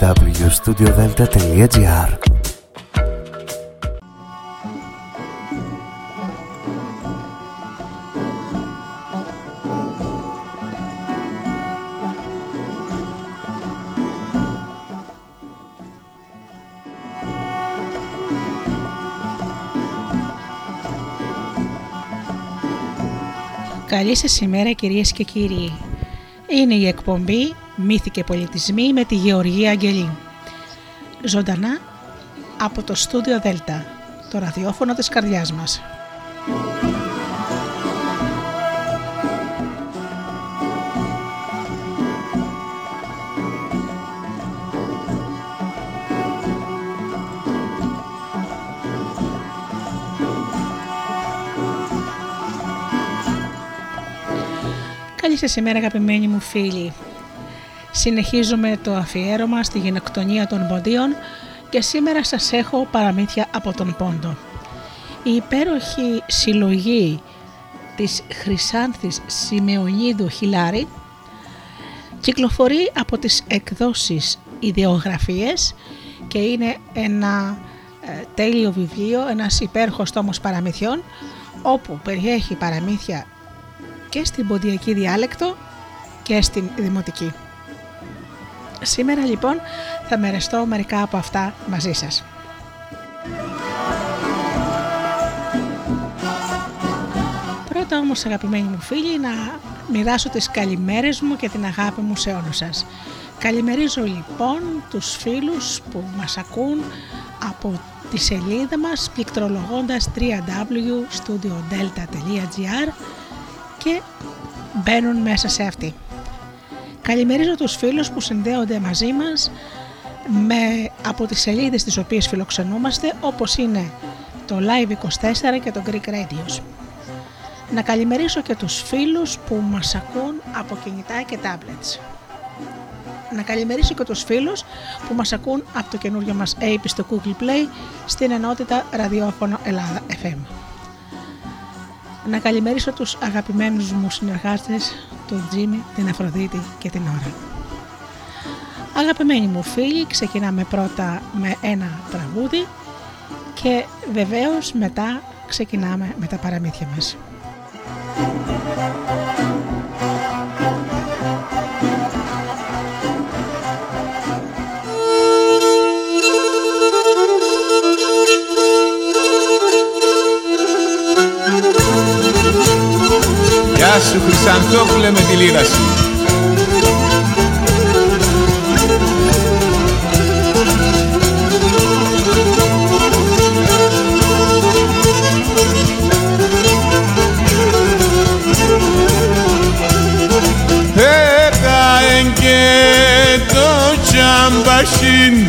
www.studiodelta.gr Καλή σας ημέρα κυρίες και κύριοι. Είναι η εκπομπή «Μύθοι και πολιτισμοί» με τη Γεωργία Αγγελή. Ζωντανά από το στούντιο Δέλτα, το ραδιόφωνο της καρδιάς μας. Καλή σας ημέρα αγαπημένοι μου φίλοι. Συνεχίζουμε το αφιέρωμα στη γενοκτονία των ποντίων και σήμερα σας έχω παραμύθια από τον Πόντο. Η υπέροχη συλλογή της Χρυσάνθης Σιμεωνίδου Χιλάρη κυκλοφορεί από τις εκδόσεις ιδεογραφίες και είναι ένα ε, τέλειο βιβλίο, ένας υπέροχος τόμος παραμυθιών όπου περιέχει παραμύθια και στην ποντιακή διάλεκτο και στην δημοτική. Σήμερα λοιπόν θα μερεστώ μερικά από αυτά μαζί σας. Πρώτα όμως αγαπημένοι μου φίλοι να μοιράσω τις καλημέρες μου και την αγάπη μου σε όλους σας. Καλημερίζω λοιπόν τους φίλους που μας ακούν από τη σελίδα μας πληκτρολογώντας www.studiodelta.gr και μπαίνουν μέσα σε αυτή. Καλημερίζω τους φίλους που συνδέονται μαζί μας με, από τις σελίδες τις οποίες φιλοξενούμαστε όπως είναι το Live24 και το Greek Radios. Να καλημερίσω και τους φίλους που μας ακούν από κινητά και tablets. Να καλημερίσω και τους φίλους που μας ακούν από το καινούριο μας app στο Google Play στην ενότητα ραδιόφωνο Ελλάδα FM να καλημερίσω τους αγαπημένους μου συνεργάτες, τον Τζίμι, την Αφροδίτη και την Ωρα. Αγαπημένοι μου φίλοι, ξεκινάμε πρώτα με ένα τραγούδι και βεβαίως μετά ξεκινάμε με τα παραμύθια μας. Σου Χρυσανθόπουλε με τη λίρα σου. Έκαεν και το τσαμπασίν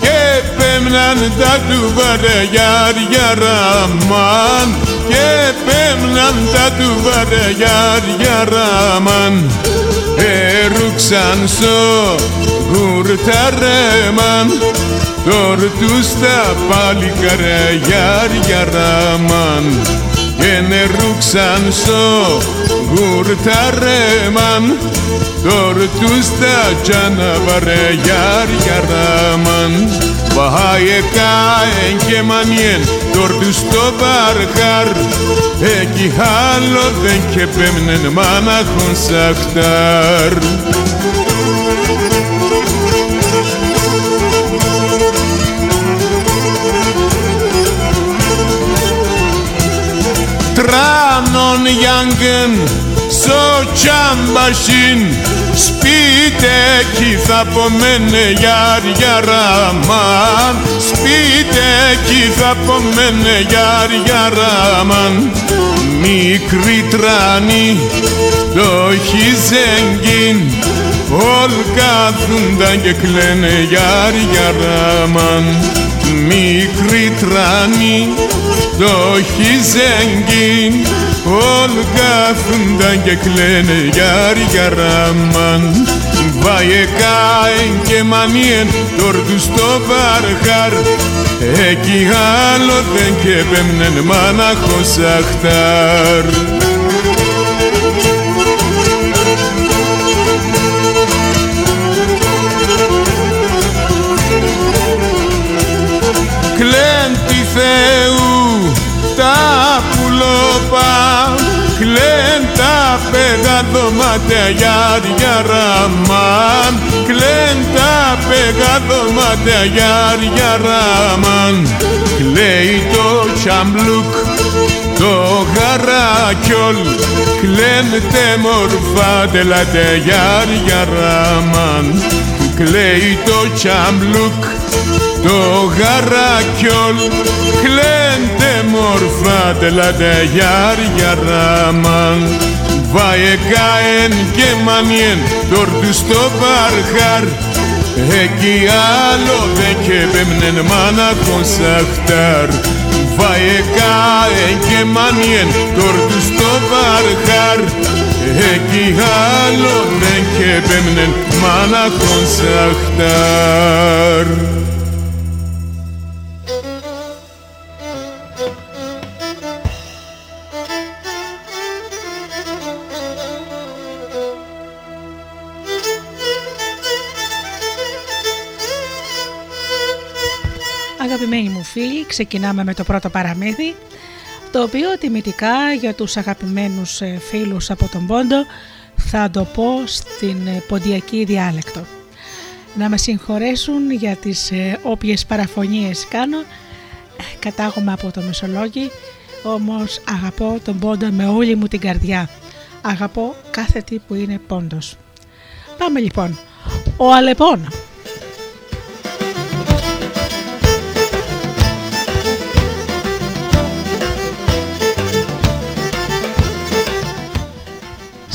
και πέμναν τα του βαρεγιάρια ραμάν και πέμναν τα του βαρεγιάρια ράμαν έρουξαν στο γουρταρέμαν τόρτους τα πάλι καραγιάρια ράμαν και νερούξαν στο γουρταρέμαν τόρτους τα τζάνα βαρεγιάρια ράμαν Βάε κάεν και μανιέν τόρτου στο βαρχάρ. Εκεί άλλο δεν και πέμνεν μάναχον σακτάρ Τράνον γιάνγκεν στο τσάμπασιν Σπίτεκι θα πομένε γιάρια ραμάν. Σπίτεκι θα πομένε γιάρια ραμάν. Μικρή τράνη το χιζέγγιν Όλ κάθουνταν και κλαίνε γιάρια ραμάν. Μικρή τράνη το χιζέγγιν όλοι κάθουνταν και κλαίνε γιάρι γιαράμαν Βαϊκάεν και μανίεν τόρτου στο βαρχάρ. Εκεί άλλο δεν και πέμνεν μάναχος αχτάρ. Κλέν τη Θεού πέγα δωμάτια για ραμάν. Κλέν τα πέγα δωμάτια για ραμάν. Κλαίει το τσαμπλουκ το γαράκιολ κλαίνεται μορφά τελάτε για ραμάν. Κλαίει το τσαμπλουκ το γαράκιολ κλαίνεται μορφά τελάτε για ραμάν Βάε κάεν και μανιέν τόρτου στο παρχάρ Εκεί άλλο δε και πέμνεν μάνα κονσαχτάρ Βαεκά και μανιέν τόρτου στο παρχάρ Εκεί άλλο δεν και πέμνεν μάνα κονσαχτάρ ξεκινάμε με το πρώτο παραμύθι, το οποίο τιμητικά για τους αγαπημένους ε, φίλους από τον Πόντο θα το πω στην ε, ποντιακή διάλεκτο. Να με συγχωρέσουν για τις ε, όποιες παραφωνίες κάνω, κατάγομαι από το Μεσολόγγι, όμως αγαπώ τον Πόντο με όλη μου την καρδιά. Αγαπώ κάθε τι που είναι πόντος. Πάμε λοιπόν. Ο Αλεπών.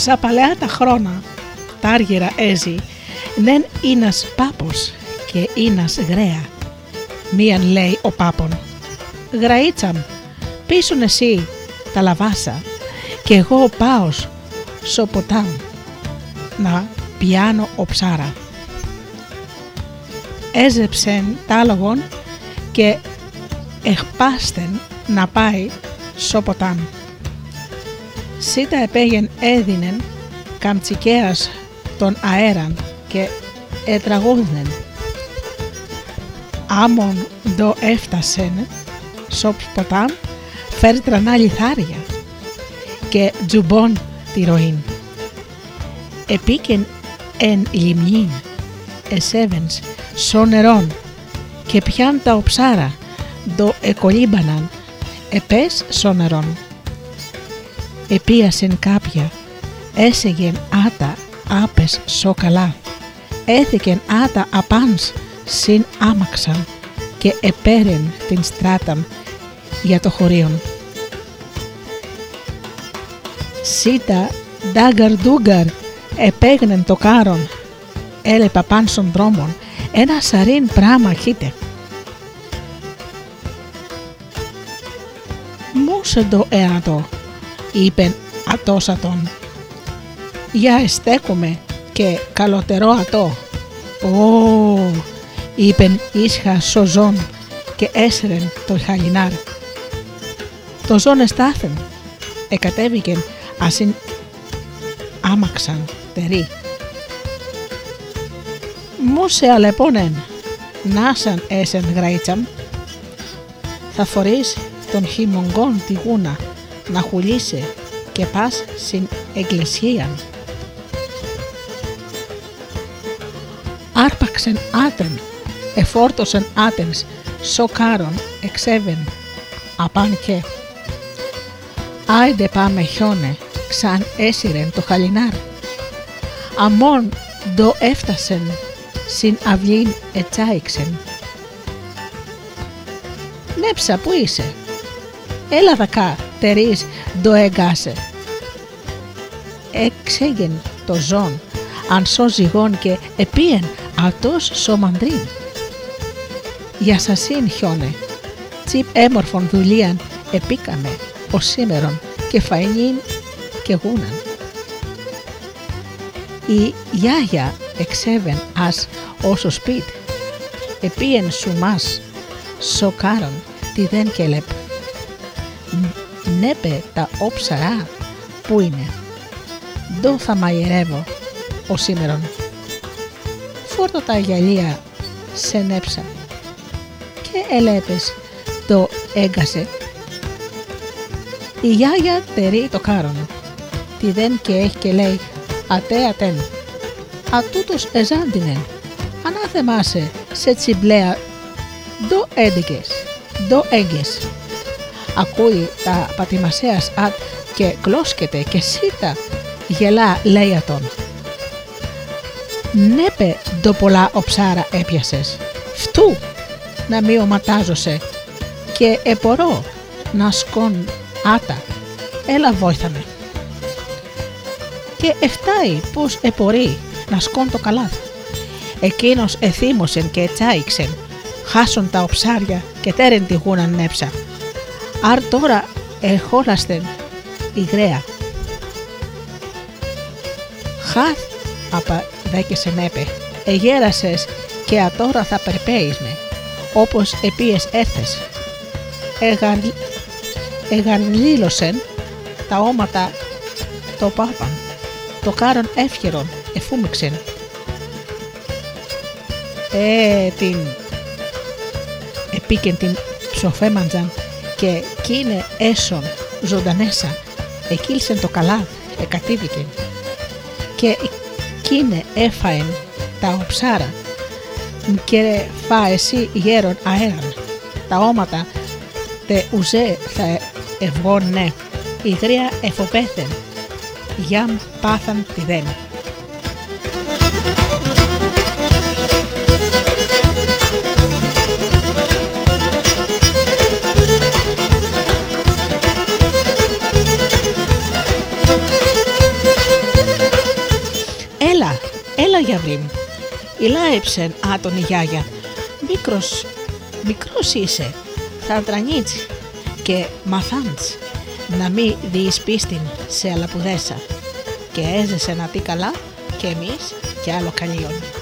Σα παλαιά τα χρόνια, τα άργυρα έζη, δεν είνας πάπος και είνας γραία. Μίαν λέει ο πάπον, γραΐτσαμ, πίσουν εσύ τα λαβάσα και εγώ πάω στο ποτάμ να πιάνω ο ψάρα. Έζεψεν τάλογον και εχπάστεν να πάει στο ποτάμ. Σίτα επέγεν έδινεν καμτσικέας τον αέραν και ετραγούδεν. Άμον δο έφτασεν σοπ ποτάμ φέρει τρανά λιθάρια και τζουμπών τη ροήν. Επίκεν εν λιμνήν εσέβενς σο νερόν και πιάν τα οψάρα δο εκολύμπαναν επές σο νερόν επίασεν κάποια, έσεγεν άτα άπες σοκαλά, έθηκεν άτα απάνς συν άμαξαν και επέρεν την στράταν για το χωρίον. Σίτα ντάγκαρ ντούγκαρ επέγνεν το κάρον, έλεπα πάν στον δρόμον, ένα σαρίν πράμα χείτε. Μούσε το εατό, είπεν ατόσατον. Για εστέκομαι και καλοτερό ατό. Ω, είπεν ίσχα σοζόν και έσρεν το χαλινάρ. Το ζών εστάθεν, εκατέβηκεν ασύν άμαξαν τερί. Μου σε αλεπώνεν, νάσαν έσεν γραΐτσαμ, θα φορείς τον χειμωγκόν τη γούνα να χουλήσει και πας στην εκκλησία. Άρπαξεν άτεν, εφόρτωσεν άτενς, σοκάρον, εξέβεν, απάν και. Άιντε πάμε χιόνε, ξαν έσυρεν το χαλινάρ. Αμόν δο έφτασεν, συν αυλήν ετσάιξεν. Νέψα, πού είσαι, έλα δακά, τερείς το έγκασε. Έξεγεν το ζών, αν σώ ζυγόν και επίεν αυτός σωμαντρίν. Για σασίν χιόνε, τσίπ έμορφων δουλείαν επίκαμε ο σήμερον και φαϊνίν και γούναν. Η γιάγια εξέβεν ας όσο σπίτ, επίεν σου μας σοκάρον τι δεν και λεπ νέπε τα όψαρά που είναι; Δω θα μαγειρεύω ο σήμερον. Φόρτω τα γυαλία σε νέψα και ελέπες το έγκασε. Η γιάγια τερεί το κάρον. τη δεν και έχει και λέει «Ατέ ατέν». Ατούτος εζάντινεν. Ανάθεμά σε, σε τσιμπλέα, ντο έντεκες, ντο έγκες. Ακούει τα πατημασέας ατ και κλώσκεται και σίτα γελά λέει ατόν. «Νέπε ντο πολλά οψάρα έπιασες, φτού να μη οματάζωσε και επορώ να σκον άτα, έλα βόηθαμε. Και εφτάει πως επορεί να σκόν το καλάθι. Εκείνος εθύμωσεν και ετσάιξεν, χάσον τα οψάρια και τέρεν τη γούναν νέψα. Αρ τώρα εχόλαστεν η γραία. Χάθ απα δέκεσεν έπε, εγέρασες και ατόρα θα περπέεις με, όπως επίες έρθες. Εγαν, εγανλήλωσεν τα όματα το πάπαν, το κάρον εύχερον εφούμεξεν. Ε, την επίκεν την ψοφέμαντζαν και κίνε έσον ζωντανέσα, εκύλσεν το καλά, εκατήβηκε και κίνε έφαεν τα οψάρα. Και φά εσύ γέρον αέραν. Τα όματα τε ουζέ θα ευγόν ναι η γρία εφοπέθεν. Γιαμ πάθαν τη δέν. Έλα γιαυρί μου. Ηλάεψεν άτον η γιάγια. Μικρός, μικρός είσαι, θα τρανίτσι και μαθάντς να μη διείς πίστην σε αλαπουδέσα και έζησε να τι καλά και εμείς και άλλο καλίον.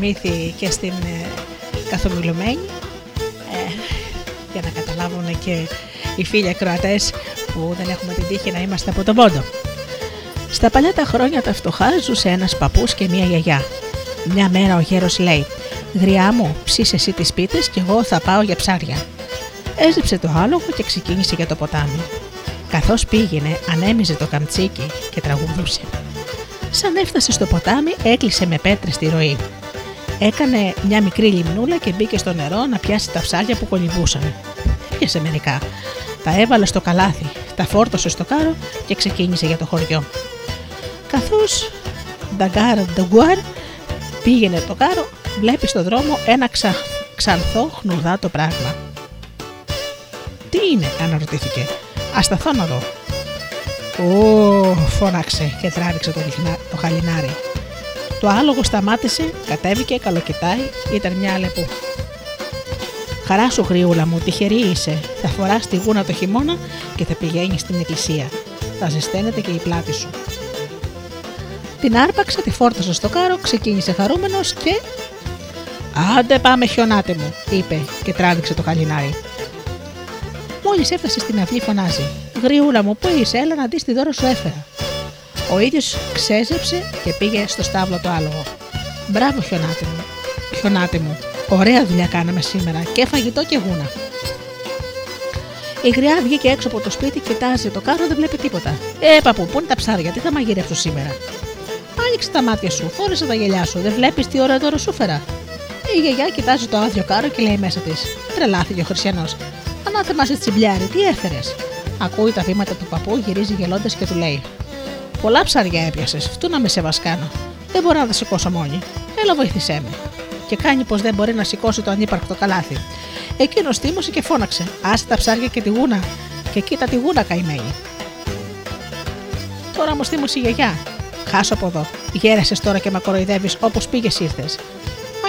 Παραμύθι και στην ε, καθομιλωμένη ε, για να καταλάβουν και οι φίλοι ακροατές που δεν έχουμε την τύχη να είμαστε από τον Πόντο. Στα παλιά τα χρόνια τα φτωχά ζούσε ένας παππούς και μία γιαγιά. Μια μέρα ο γέρος λέει «Γριά μου, ψήσε εσύ τις πίτες και εγώ θα πάω για ψάρια». Έζεψε το άλογο και ξεκίνησε για το ποτάμι. Καθώς πήγαινε, ανέμιζε το καμτσίκι και τραγουδούσε. Σαν έφτασε στο ποτάμι, έκλεισε με πέτρες τη ροή. Έκανε μια μικρή λιμνούλα και μπήκε στο νερό να πιάσει τα ψάρια που κολυμπούσαν. Έπιασε μερικά. Τα έβαλε στο καλάθι, τα φόρτωσε στο κάρο και ξεκίνησε για το χωριό. Καθώς νταγκάρ νταγκουάρ πήγαινε το κάρο, βλέπει στο δρόμο ένα ξα... ξανθό χνουδάτο πράγμα. Τι είναι, αναρωτήθηκε. Α σταθώ να δω. Ω, φώναξε και τράβηξε το, λιχνα... το χαλινάρι. Το άλογο σταμάτησε, κατέβηκε, καλοκοιτάει, ήταν μια αλεπού. Χαρά σου, γριούλα μου, τυχερή είσαι. Θα φοράς τη γούνα το χειμώνα και θα πηγαίνεις στην εκκλησία. Θα ζεσταίνεται και η πλάτη σου. Την άρπαξε, τη φόρτωσε στο κάρο, ξεκίνησε χαρούμενος και. Άντε πάμε, χιονάτε μου, είπε και τράβηξε το χαλινάρι. Μόλις έφτασε στην αυλή, φωνάζει: Γριούλα μου, πού είσαι, έλα να δεις τη δώρα σου έφερα. Ο ίδιος ξέζεψε και πήγε στο στάβλο το άλογο. Μπράβο, χιονάτε μου. Χιονάτε μου, ωραία δουλειά κάναμε σήμερα και φαγητό και γούνα. Η γριά βγήκε έξω από το σπίτι, κοιτάζει το κάρο, δεν βλέπει τίποτα. Ε, παππού, πού είναι τα ψάρια, τι θα μαγειρεύσω σήμερα; Άνοιξε τα μάτια σου, φόρεσε τα γυαλιά σου, δεν βλέπεις τι ώρα τώρα σου φέρα. Η γιαγιά κοιτάζει το άδειο κάρο και λέει μέσα της: Τρελάθηκε ο Χριστιανός. Ανάθεμα σε τσιμπλιάρι, τι έφερες; Ακούει τα βήματα του παππού, γυρίζει γελώντας και του λέει: Πολλά ψάρια έπιασες, φτού να με σε βασκάνω. Δεν μπορώ να τα σηκώσω μόνη. Έλα, βοήθησέ με. Και κάνει πως δεν μπορεί να σηκώσει το ανύπαρκτο καλάθι. Εκείνος τίμωσε και φώναξε: Άσε τα ψάρια και τη γούνα. Και κοίτα τη γούνα καημένη. Τώρα μου θύμωσε η γιαγιά. Χάσω από εδώ. Γέρασε τώρα και με κοροϊδεύει όπως πήγες ήρθες.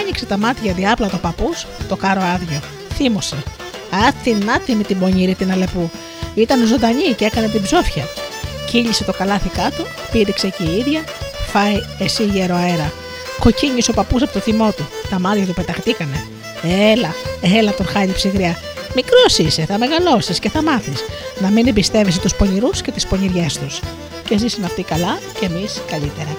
Άνοιξε τα μάτια διάπλα το παππούς, το κάρο άδειο. Θύμωσε. Άτινάτη με την πονήρη την αλεπού. Ήταν ζωντανή και έκανε την ψόφια. Κύλησε το καλάθι κάτω, πήριξε και η ίδια, φάει εσύ γέρο αέρα. Κοκκίνησε ο παππούς από το θυμό του. Τα μάτια του πεταχτήκανε. Έλα, έλα τον χάλιψε γριά. Μικρός είσαι, θα μεγαλώσεις και θα μάθεις να μην εμπιστεύεσαι τους πονηρούς και τις πονηριές τους. Και ζήσουν αυτοί καλά και εμείς καλύτερα.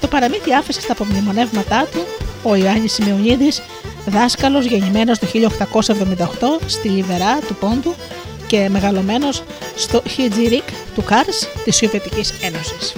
Το παραμύθι άφησε στα απομνημονεύματά του ο Ιωάννης Σιμεωνίδης, δάσκαλος γεννημένος το 1878 στη Λιβερά του Πόντου και μεγαλωμένος στο Χιτζιρίκ του Κάρς της Σοβιετικής Ένωσης.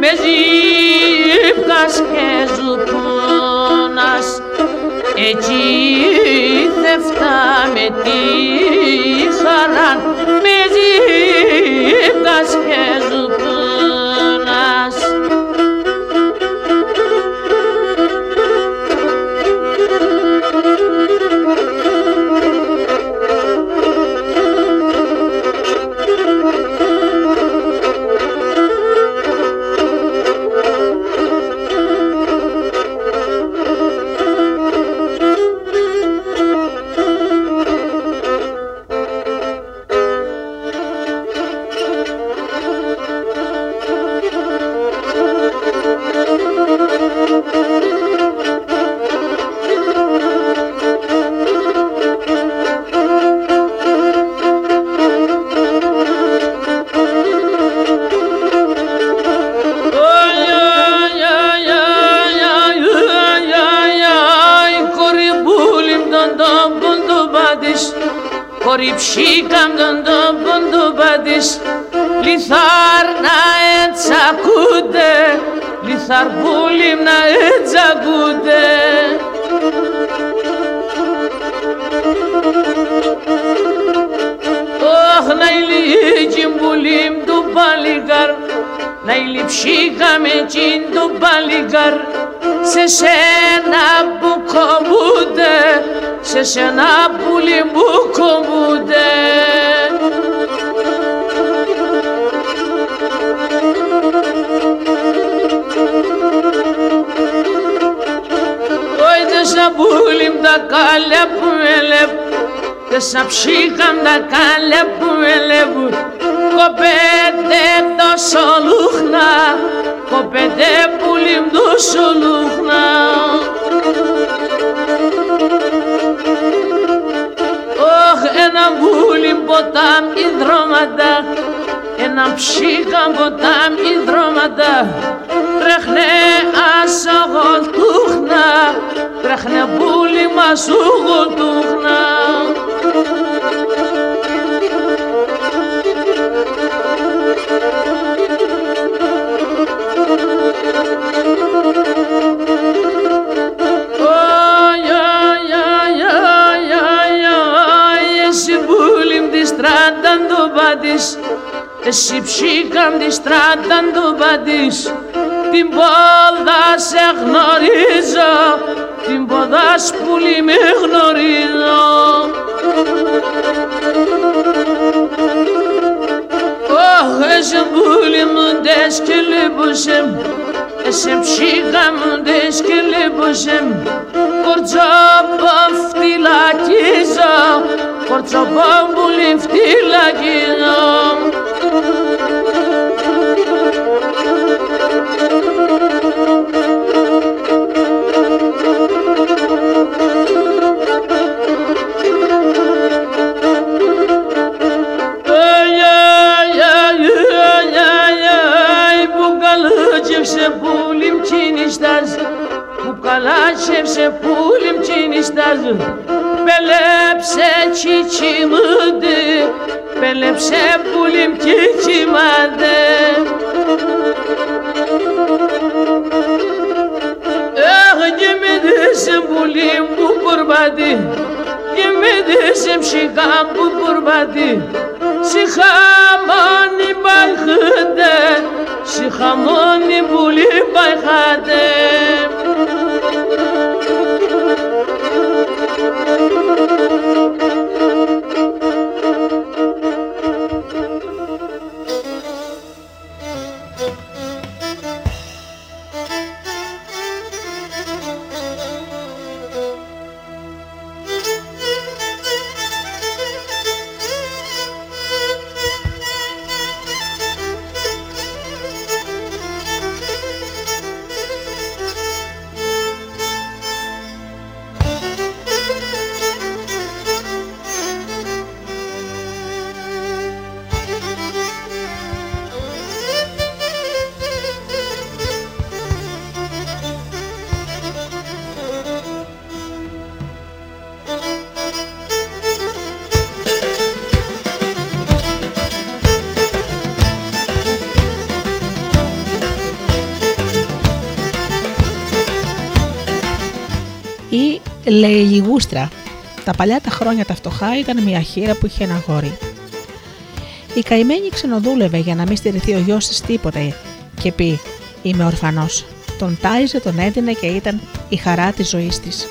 με ζύπκας και ζουκούνας εκεί θε φτάμε τη χαρά με ζύπκας και ζουκούνας ηλιψήκαμε κιν το παλικάρ σε σένα που κομμούνται, σε σένα που λιμπού κομμούνται. σαν πουλιμ τα κάλια που ελεπ και σαν ψύχαμ τα κάλια που ελεπ κοπέτε τόσο λούχνα κοπέτε πουλιμ τόσο λούχνα Ωχ ένα πουλιμ ποτάμ υδρώματα ένα ψύχαμ ποτάμ υδρώματα τρέχνε ασαγολτούχνα τρέχνε πουλί μας ουγολτούχνα Εσύ πουλιμ τη εσύ ψήκαν τη στράταν του πατής την πόδα σε γνωρίζω την πόδα σπούλη με γνωρίζω. Ωχ, εσύ πουλί μου ντες και λίπωσεμ εσύ ψήκα μου ντες και λίπωσεμ κορτσόπα φτυλακίζω κορτσόπα μπουλί φτυλακίζω Belepse çiçimadı Belepse bulim kiçimadı Ah eh, gimidisim bulim bu kurbadı Gimidisim şikam bu kurbadı. Şikamani baykıdı Şikamani bulim baykıdı μπαϊχάτε ή Λεϊγούστρα. Τα παλιά τα χρόνια τα φτωχά ήταν μια χείρα που είχε ένα γόρι. Η καημένη ξενοδούλευε για να μην στηριχθεί ο γιος της τίποτε και πει: Είμαι ορφανός. Τον τάιζε, τον έδινε και ήταν η χαρά της ζωής της.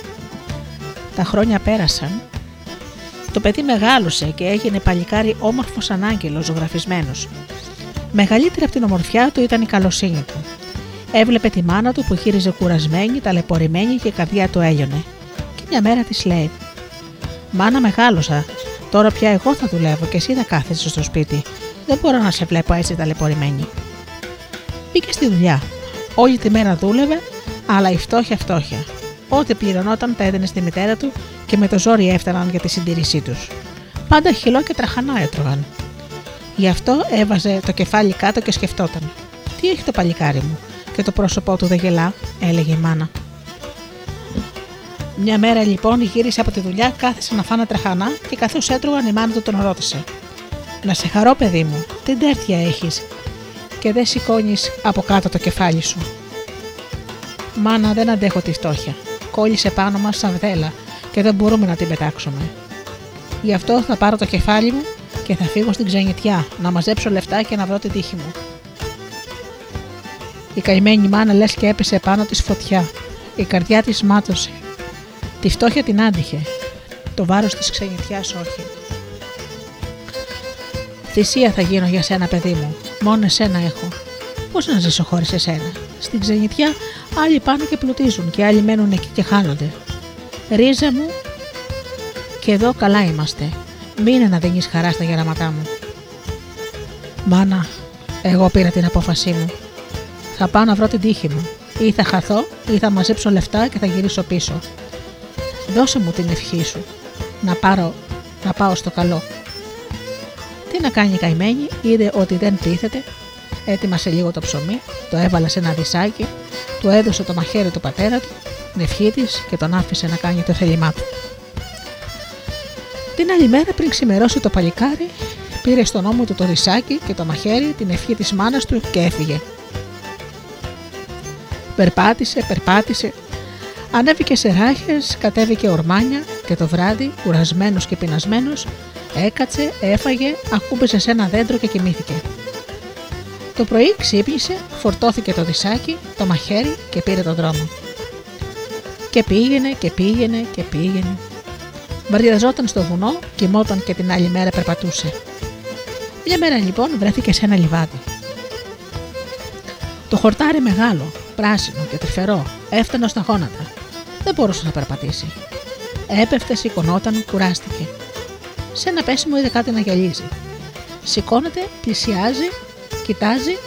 Τα χρόνια πέρασαν. Το παιδί μεγάλωσε και έγινε παλικάρι όμορφος σαν άγγελο ζωγραφισμένος. Μεγαλύτερη από την ομορφιά του ήταν η καλοσύνη του. Έβλεπε τη μάνα του που γύριζε κουρασμένη, ταλαιπωρημένη και η καρδιά του έλειωνε. Και μια μέρα της λέει: Μάνα, μεγάλωσα. Τώρα πια εγώ θα δουλεύω και εσύ θα κάθεσαι στο σπίτι. Δεν μπορώ να σε βλέπω έτσι ταλαιπωρημένη. Μπήκε στη δουλειά. Όλη τη μέρα δούλευε, αλλά η φτώχεια φτώχεια. Ό,τι πληρωνόταν τα έδινε στη μητέρα του και με το ζόρι έφταναν για τη συντήρησή τους. Πάντα χυλό και τραχανά έτρωγαν. Γι' αυτό έβαζε το κεφάλι κάτω και σκεφτόταν. Τι έχει το παλικάρι μου, και το πρόσωπό του δεν γελά, έλεγε η μάνα. Μια μέρα λοιπόν γύρισε από τη δουλειά, κάθισε να φάνε τραχανά και καθώς έτρωγαν η μάνα του τον ρώτησε: Να σε χαρώ, παιδί μου, τι τέρτια έχεις και δεν σηκώνεις από κάτω το κεφάλι σου. Μάνα, δεν αντέχω τη φτώχεια. Κόλλησε πάνω μας σαν βδέλα και δεν μπορούμε να την πετάξουμε. Γι' αυτό θα πάρω το κεφάλι μου και θα φύγω στην ξενιτιά να μαζέψω λεφτά και να βρω την τύχη μου. Η καημένη μάνα λες και έπεσε πάνω της φωτιά. Η καρδιά της μάτωσε. Τη φτώχεια την άντυχε. Το βάρος της ξενιτιάς όχι. Θυσία θα γίνω για σένα, παιδί μου. Μόνο εσένα έχω. Πώς να ζήσω χωρίς εσένα; Στην ξενιτιά άλλοι πάνε και πλουτίζουν και άλλοι μένουν εκεί και χάνονται. Ρίζα μου, και εδώ καλά είμαστε. Μείνε να δίνεις χαρά στα γεραματά μου. Μάνα, εγώ πήρα την απόφασή μου. Θα πάω να βρω την τύχη μου. Ή θα χαθώ, ή θα μαζέψω λεφτά και θα γυρίσω πίσω. Δώσε μου την ευχή σου. Να, πάρω, να πάω στο καλό. Τι να κάνει η καημένη, είδε ότι δεν πείθεται, έτοιμασε λίγο το ψωμί, το έβαλε σε ένα δισάκι, του έδωσε το μαχαίρι του πατέρα του, την ευχή της και τον άφησε να κάνει το θέλημά του. Την άλλη μέρα πριν ξημερώσει το παλικάρι, πήρε στον ώμο του το ρησάκι και το μαχαίρι, την ευχή της μάνας του και έφυγε. Περπάτησε, περπάτησε, ανέβηκε σε ράχες, κατέβηκε ορμάνια και το βράδυ, κουρασμένος και πεινασμένος, έκατσε, έφαγε, ακούμπησε σε ένα δέντρο και κοιμήθηκε. Το πρωί ξύπνησε, φορτώθηκε το δισάκι, το μαχαίρι και πήρε τον δρόμο. Και πήγαινε και πήγαινε και πήγαινε Βαριαζόταν στο βουνό, κοιμόταν και την άλλη μέρα περπατούσε. Μια μέρα λοιπόν βρέθηκε σε ένα λιβάδι. Το χορτάρι μεγάλο, πράσινο και τρυφερό, έφτανε στα γόνατα. Δεν μπορούσε να περπατήσει. Έπεφτε, σηκωνόταν, κουράστηκε. Σε ένα πέσιμο είδε κάτι να γυαλίζει. Σηκώνεται, πλησιάζει, κοιτάζει.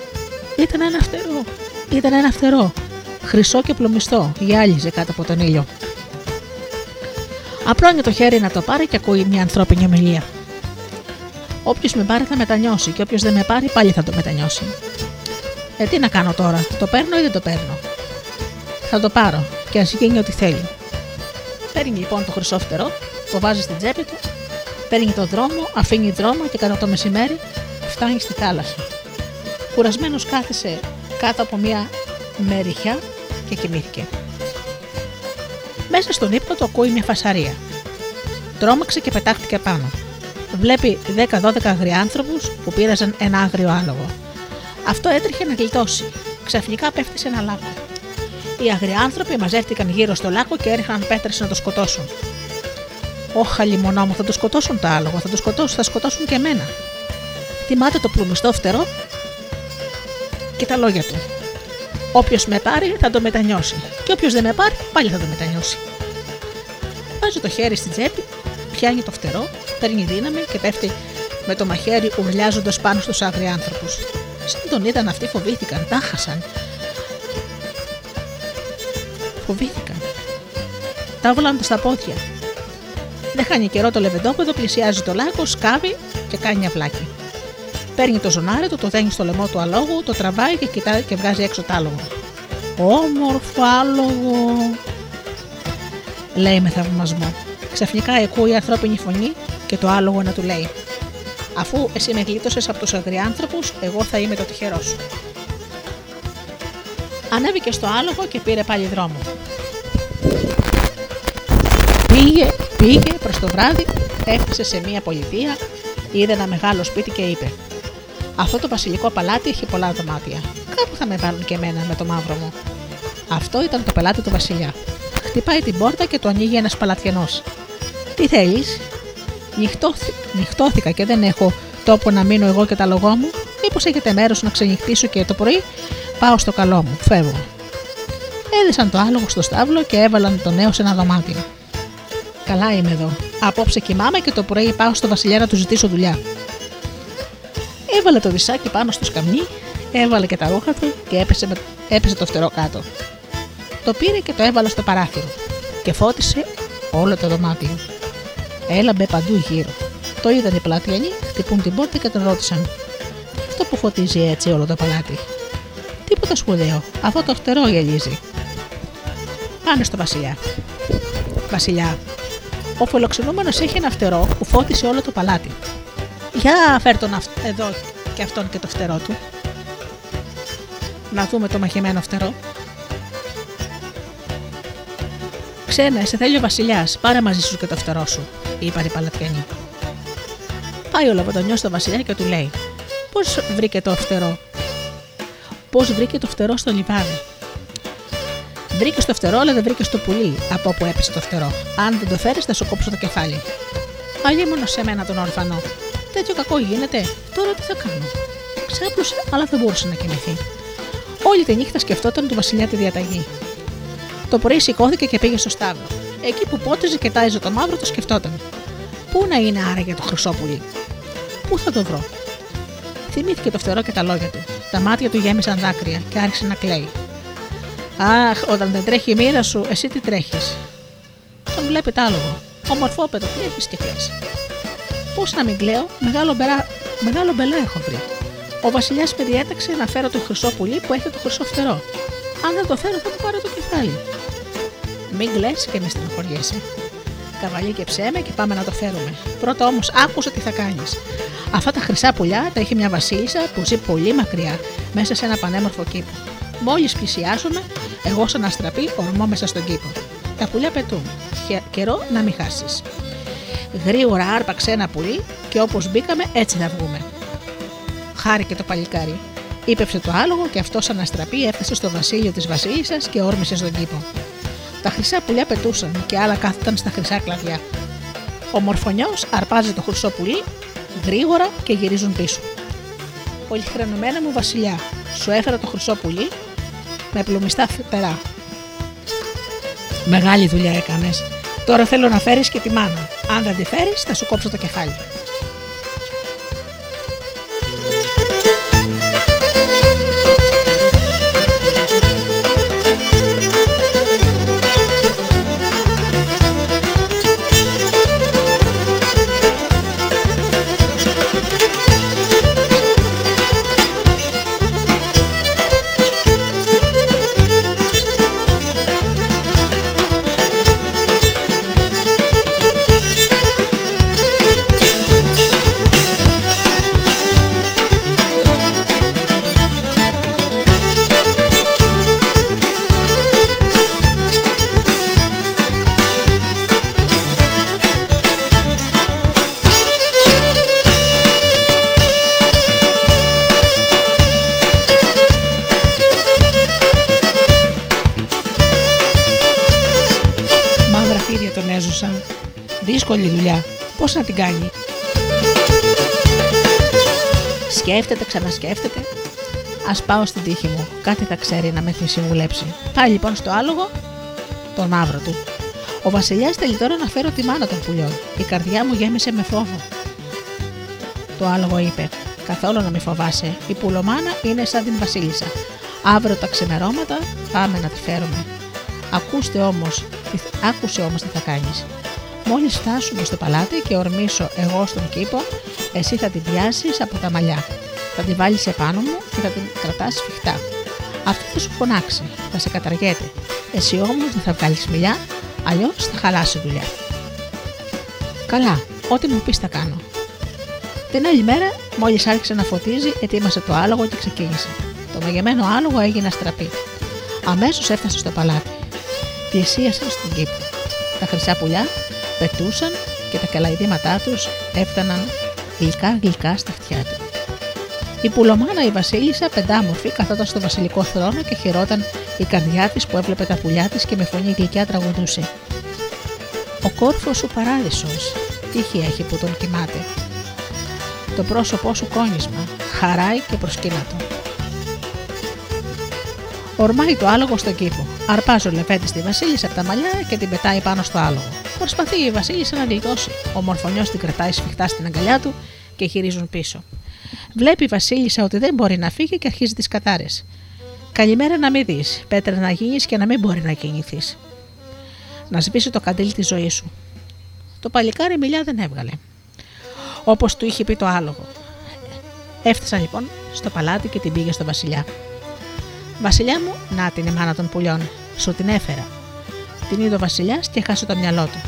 Ήταν ένα φτερό. Ήταν ένα φτερό. Χρυσό και πλωμιστό, γυάλιζε κάτω από τον ήλιο. Απλώνει το χέρι να το πάρει και ακούει μια ανθρώπινη ομιλία. Όποιος με πάρει θα μετανιώσει και όποιος δεν με πάρει πάλι θα το μετανιώσει. Ε, τι να κάνω τώρα, το παίρνω ή δεν το παίρνω; Θα το πάρω και ας γίνει ό,τι θέλει. Παίρνει λοιπόν το χρυσό φτερό, το βάζει στην τσέπη του, παίρνει το δρόμο, αφήνει δρόμο και κατά το μεσημέρι φτάνει στη θάλασσα. Κουρασμένος κάθισε κάτω από μια μεριχιά και κοιμήθηκε. Μέσα στον ύπνο το ακούει μια φασαρία. Τρόμαξε και πετάχτηκε πάνω. Βλέπει 10-12 αγριάνθρωπου που πήραζαν ένα άγριο άλογο. Αυτό έτρεχε να γλιτώσει. Ξαφνικά πέφτει σε ένα λάκκο. Οι αγριάνθρωποι μαζεύτηκαν γύρω στο λάκκο και έριχναν πέτρες να το σκοτώσουν. Όχα λιμονά μου, θα το σκοτώσουν το άλογο, θα το σκοτώσουν, θα σκοτώσουν και εμένα. Θυμάται το πλουμιστό φτερό και τα λόγια του. Όποιος με πάρει θα το μετανιώσει. Και όποιος δεν με πάρει πάλι θα το μετανιώσει. Βάζει το χέρι στην τσέπη, πιάνει το φτερό, παίρνει δύναμη και πέφτει με το μαχαίρι ουρλιάζοντας πάνω στους άγριάνθρωπου. Σαν τον είδαν αυτοί φοβήθηκαν, τάχασαν. Φοβήθηκαν. Τα βόλαν στα πόδια. Δεν χάνει καιρό το λεβεντόπεδο, πλησιάζει το λάκκο, σκάβει και κάνει αυλάκι. Παίρνει το ζωνάρι του, το δένει στο λαιμό του αλόγου, το τραβάει και κοιτάει και βγάζει έξω το άλογο. Όμορφο άλογο, λέει με θαυμασμό. Ξαφνικά ακούει η ανθρώπινη φωνή και το άλογο να του λέει: Αφού εσύ με γλίτωσες από τους αγριάνθρωπους, εγώ θα είμαι το τυχερό σου. Ανέβηκε στο άλογο και πήρε πάλι δρόμο. Πήγε, πήγε προς το βράδυ, έφτασε σε μια πολιτεία, είδε ένα μεγάλο σπίτι και είπε: αυτό το βασιλικό παλάτι έχει πολλά δωμάτια. Κάπου θα με βάλουν και εμένα με το μαύρο μου. Αυτό ήταν το πελάτη του Βασιλιά. Χτυπάει την πόρτα και το ανοίγει ένας παλατιανός. Τι θέλεις, Νυχτώθη... Νυχτώθηκα και δεν έχω τόπο να μείνω εγώ και τα λογό μου. Μήπως έχετε μέρος να ξενυχτήσω και το πρωί; Πάω στο καλό μου. Φεύγω. Έδεσαν το άλογο στο στάβλο και έβαλαν το νέο σε ένα δωμάτιο. Καλά είμαι εδώ. Απόψε κοιμάμαι και το πρωί πάω στο Βασιλιά να του ζητήσω δουλειά. Έβαλε το δισάκι πάνω στο σκαμνί, έβαλε και τα ρούχα του και έπεσε, με, έπεσε το φτερό κάτω. Το πήρε και το έβαλε στο παράθυρο και φώτισε όλο το δωμάτιο. Έλαμπε παντού γύρω. Το είδαν οι πλατιανοί, χτυπούν την πόρτα και τον ρώτησαν. Αυτό που φωτίζει έτσι όλο το παλάτι. Τίποτα σπουδαίο, αυτό το φτερό γελίζει. Πάνε στο Βασιλιά. Βασιλιά, ο φιλοξενούμενος έχει ένα φτερό που φώτισε όλο το παλάτι. Για φέρ τον εδώ και αυτόν και το φτερό του. Να δούμε το μαχημένο φτερό. Ξένα, σε θέλει ο Βασιλιάς, πάρε μαζί σου και το φτερό σου, είπαν οι παλατιανοί. Πάει ο λαβοτονιό στο Βασιλιά και του λέει: Πώς βρήκε το φτερό; Πώς βρήκε το φτερό στο λιβάδι. Βρήκε το φτερό, αλλά δεν βρήκε το πουλί από όπου έπεσε το φτερό. Αν δεν το φέρεις, θα σου κόψω το κεφάλι. μόνο σε μένα τον ορφανό. Τέτοιο κακό γίνεται. Τώρα τι θα κάνω; Ξάπλωσε, αλλά δεν μπορούσε να κοιμηθεί. Όλη τη νύχτα σκεφτόταν του Βασιλιά τη διαταγή. Το πρωί σηκώθηκε και πήγε στο στάβλο. Εκεί που πότριζε και τάιζε το μαύρο, το σκεφτόταν. Πού να είναι άραγε το χρυσόπουλι; Πού θα το βρω; Θυμήθηκε το φτερό και τα λόγια του. Τα μάτια του γέμισαν δάκρυα και άρχισε να κλαίει. Αχ, όταν δεν τρέχει η μοίρα σου, εσύ τι τρέχεις; Τον βλέπει τ' άλογο. Ομορφόπεδο, τι έχεις και κλαις. Πώς να μην κλαίω, μεγάλο, μπερά... μεγάλο μπελά έχω βρει. Ο Βασιλιάς με διέταξε να φέρω το χρυσό πουλί που έχει το χρυσό φτερό. Αν δεν το φέρω, θα μου πάρω το κεφάλι. Μην κλε και μη στενοχωριέσαι. Καβαλί με και πάμε να το φέρουμε. Πρώτα όμως άκουσα τι θα κάνεις. Αυτά τα χρυσά πουλιά τα έχει μια βασίλισσα που ζει πολύ μακριά, μέσα σε ένα πανέμορφο κήπο. Μόλις πλησιάσουμε, εγώ σαν αστραπή ορμώ μέσα στον κήπο. Τα πουλιά πετούν. Καιρό να μην χάσεις. Γρήγορα άρπαξε ένα πουλί και όπως μπήκαμε έτσι θα βγούμε. Χάρηκε το παλικάρι. Ήπεψε το άλογο και αυτό σαν αστραπή έφτασε στο βασίλειο της Βασίλισσας και όρμησε στον κήπο. Τα χρυσά πουλιά πετούσαν και άλλα κάθονταν στα χρυσά κλαδιά. Ο μορφωνιός αρπάζει το χρυσό πουλί γρήγορα και γυρίζουν πίσω. Πολυχρονομένα μου βασιλιά, σου έφερα το χρυσό πουλί με πλουμιστά φτερά. Μεγάλη δουλειά έκανες. Τώρα θέλω να φέρεις και τη μάνα. Αν δεν τη φέρεις, θα σου κόψω το κεφάλι. Δουλειά. Πώ να την κάνει. Σκέφτεται, ξανασκέφτεται. Α πάω στην τύχη μου. Κάτι θα ξέρει να με έχει συμβουλέψει. Πάει λοιπόν στο άλογο, τον μαύρο του. Ο Βασιλιάς θέλει τώρα να φέρω τη μάνα των πουλιών. Η καρδιά μου γέμισε με φόβο. Το άλογο είπε: Καθόλου να μην φοβάσαι. Η πουλομάνα είναι σαν την Βασίλισσα. Αύριο τα ξημερώματα πάμε να τη φέρουμε. Ακούστε όμως, άκουσε όμως τι θα κάνεις. Μόλις φτάσουμε στο παλάτι και ορμήσω εγώ στον κήπο, εσύ θα την πιάσει από τα μαλλιά. Θα την βάλεις επάνω μου και θα την κρατάς σφιχτά. Αυτή θα σου φωνάξει, θα σε καταργέται. Εσύ όμως δεν θα βγάλεις μιλιά, αλλιώς θα χαλάσει δουλειά. Καλά, ό,τι μου πεις θα κάνω. Την άλλη μέρα, μόλις άρχισε να φωτίζει, ετοίμασε το άλογο και ξεκίνησε. Το μαγεμένο άλογο έγινε αστραπή. Αμέσως έφτασε στο παλάτι. Πλησίασαν στον κήπο. Τα χρυσά πουλιά πετούσαν και τα καλαϊδήματά τους έφταναν γλυκά γλυκά στα αυτιά του. Η πουλομάνα η Βασίλισσα πεντάμορφη καθόταν στο βασιλικό θρόνο και χαιρόταν η καρδιά της που έβλεπε τα πουλιά της και με φωνή γλυκιά τραγουδούσε. Ο κόρφος σου παράδεισος, τύχη έχει που τον κοιμάται. Το πρόσωπό σου κόνισμα, χαράει και προσκύνατο. Ορμάει το άλογο στον κήπο. Αρπάζει ο λεφέτη τη Βασίλισσα από τα μαλλιά και την πετάει πάνω στο άλογο. Προσπαθεί η Βασίλισσα να γλιτώσει. Ο μορφωνιό την κρατάει σφιχτά στην αγκαλιά του και χειρίζουν πίσω. Βλέπει η Βασίλισσα ότι δεν μπορεί να φύγει και αρχίζει τις κατάρες. Καλημέρα να μην δεις, πέτρα να γίνεις και να μην μπορεί να κινηθείς. Να σβήσει το καντήλι της ζωής σου. Το παλικάρι μιλιά δεν έβγαλε. Όπως του είχε πει το άλογο. Έφτασαν λοιπόν στο παλάτι και την πήγε στο Βασιλιά. Βασιλιά μου, να την μάνα των πουλιών, σου την έφερα. Την είδε ο Βασιλιάς και χάσε το μυαλό του.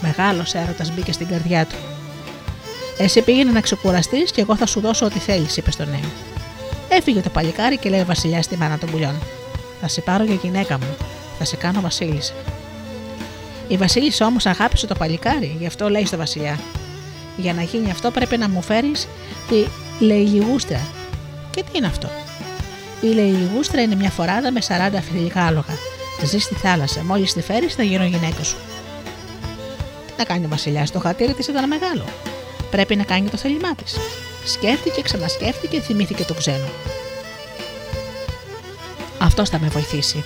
Μεγάλος έρωτας μπήκε στην καρδιά του. Εσύ πήγαινε να ξεκουραστείς και εγώ θα σου δώσω ό,τι θέλεις, είπε στο νέο. Έφυγε το παλικάρι και λέει ο Βασιλιάς στη μάνα των πουλιών. Θα σε πάρω για γυναίκα μου, θα σε κάνω Βασίλισσα. Η Βασίλισσα όμως αγάπησε το παλικάρι, γι' αυτό λέει στο Βασιλιά. Για να γίνει αυτό πρέπει να μου φέρεις τη λεϊλιγούστρα. Και τι είναι αυτό; Η λιγούστρα είναι μια φοράδα με 40 φιλικά άλογα. Ζει στη θάλασσα. Μόλις τη φέρεις, θα γίνω γυναίκα σου. Τι να κάνει ο Βασιλιά, το χατήρι της ήταν μεγάλο. Πρέπει να κάνει το θέλημά της. Σκέφτηκε, ξανασκέφτηκε, θυμήθηκε το ξένο. Αυτός θα με βοηθήσει.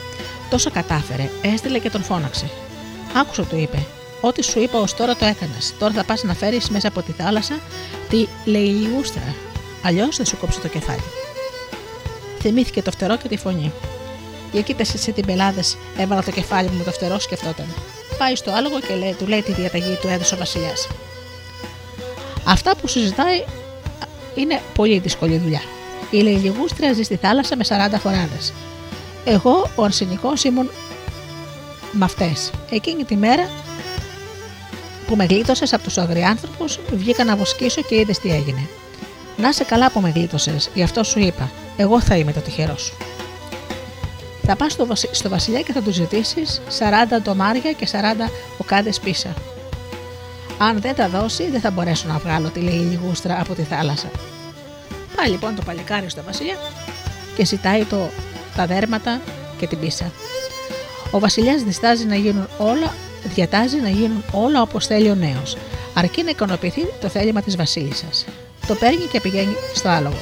Τόσο κατάφερε, έστειλε και τον φώναξε. Άκουσα, του είπε. Ό,τι σου είπα ως τώρα το έκανες. Τώρα θα πας να φέρεις μέσα από τη θάλασσα τη λιγούστρα. Αλλιώς θα σου κόψει το κεφάλι. Θυμήθηκε το φτερό και τη φωνή. Για κοίτα εσύ την πελάδες, έβαλα το κεφάλι μου το φτερό, σκεφτόταν. Πάει στο άλογο και λέει, του λέει τη διαταγή του έδωσε ο Βασιλιάς. Αυτά που συζητάει είναι πολύ δύσκολη δουλειά. Η λιγούστρα ζει στη θάλασσα με 40 φοράδες. Εγώ, ο αρσενικός, ήμουν με αυτές. Εκείνη τη μέρα που με γλίτωσες από τους αγριάνθρωπου, βγήκα να βοσκήσω και είδες τι έγινε. Να σε καλά που με γλίτωσες, γι' αυτό σου είπα. Εγώ θα είμαι το τυχερό σου. Θα πας στο, στο βασιλιά και θα του ζητήσεις 40 ντομάρια και 40 οκάδε πίσα. Αν δεν τα δώσει, δεν θα μπορέσω να βγάλω τη λέει λιγούστρα από τη θάλασσα. Πάει λοιπόν το παλικάρι στο βασιλιά και ζητάει το, τα δέρματα και την πίσα. Ο βασιλιάς διστάζει να γίνουν όλα, διατάζει να γίνουν όλα όπως θέλει ο νέος, αρκεί να ικανοποιηθεί το θέλημα της βασίλισσας. Το παίρνει και πηγαίνει στο άλογο.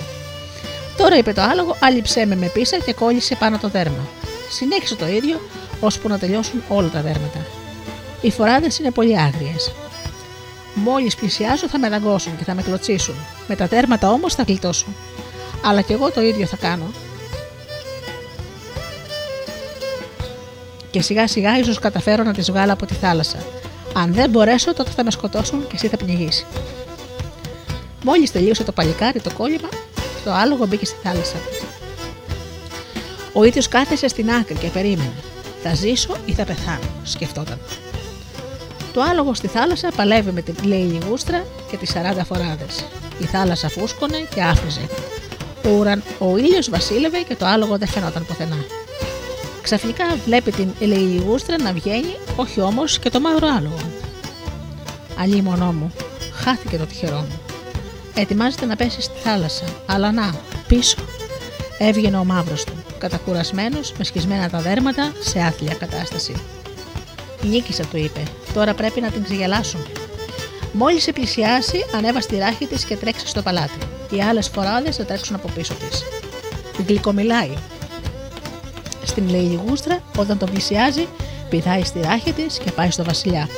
Τώρα είπε το άλογο, άλυψέ με με πίσα και κόλλησε πάνω το δέρμα. Συνέχισε το ίδιο, ώσπου να τελειώσουν όλα τα δέρματα. Οι φοράδες είναι πολύ άγριες. Μόλις πλησιάζω θα με δαγκώσουν και θα με κλωτσίσουν. Με τα δέρματα όμως θα γλιτώσουν. Αλλά και εγώ το ίδιο θα κάνω. Και σιγά σιγά ίσως καταφέρω να τις βγάλω από τη θάλασσα. Αν δεν μπορέσω, τότε θα με σκοτώσουν και εσύ θα πνιγείς. Μόλις τελείωσε το παλικάρι το κόλλημα, το άλογο μπήκε στη θάλασσα. Ο ίδιος κάθεσε στην άκρη και περίμενε. Θα ζήσω ή θα πεθάνω, σκεφτόταν. Το άλογο στη θάλασσα παλεύει με την λέει γούστρα και τις 40 φοράδες. Η θάλασσα φούσκωνε και άφριζε. Ο, ουραν... ο ήλιος βασίλευε και το άλογο δεν φαινόταν πουθενά. Ξαφνικά βλέπει την γούστρα να βγαίνει, όχι όμως και το μαύρο άλογο. Αλλή μονό μου, χάθηκε το τυχερό μου. Ετοιμάζεται να πέσει στη θάλασσα, αλλά να, πίσω. Έβγαινε ο μαύρος του, κατακουρασμένος, με σκισμένα τα δέρματα, σε άθλια κατάσταση. Νίκησα, του είπε. Τώρα πρέπει να την ξεγελάσουμε. Μόλις σε πλησιάσει, ανέβα στη ράχη της και τρέξει στο παλάτι. Οι άλλες φοράδες θα τρέξουν από πίσω της. Γλυκομιλάει. Στην λιγούστρα, όταν τον πλησιάζει, πηδάει στη ράχη της και πάει στο βασιλιά.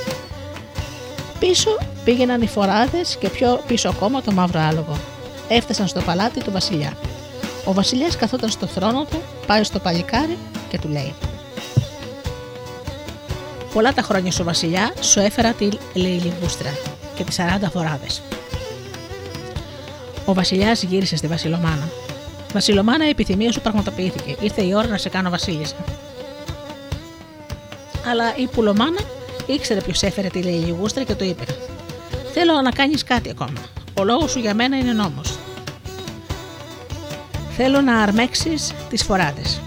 Πίσω πήγαιναν οι φοράδες και πιο πίσω ακόμα το μαύρο άλογο. Έφτασαν στο παλάτι του βασιλιά. Ο βασιλιάς καθόταν στο θρόνο του, πάει στο παλικάρι και του λέει: Πολλά τα χρόνια σου, Βασιλιά, σου έφερα τη Λιλιμπούστρα και τις 40 φοράδες. Ο Βασιλιάς γύρισε στη Βασιλομάνα. Βασιλομάνα, η επιθυμία σου πραγματοποιήθηκε. Ήρθε η ώρα να σε κάνω Βασίλισσα. Αλλά η Πουλομάνα ήξερε ποιος έφερε τη Λιλιμπούστρα και του είπε: Θέλω να κάνεις κάτι ακόμα. Ο λόγος σου για μένα είναι νόμος. Θέλω να αρμέξεις τις φοράδες.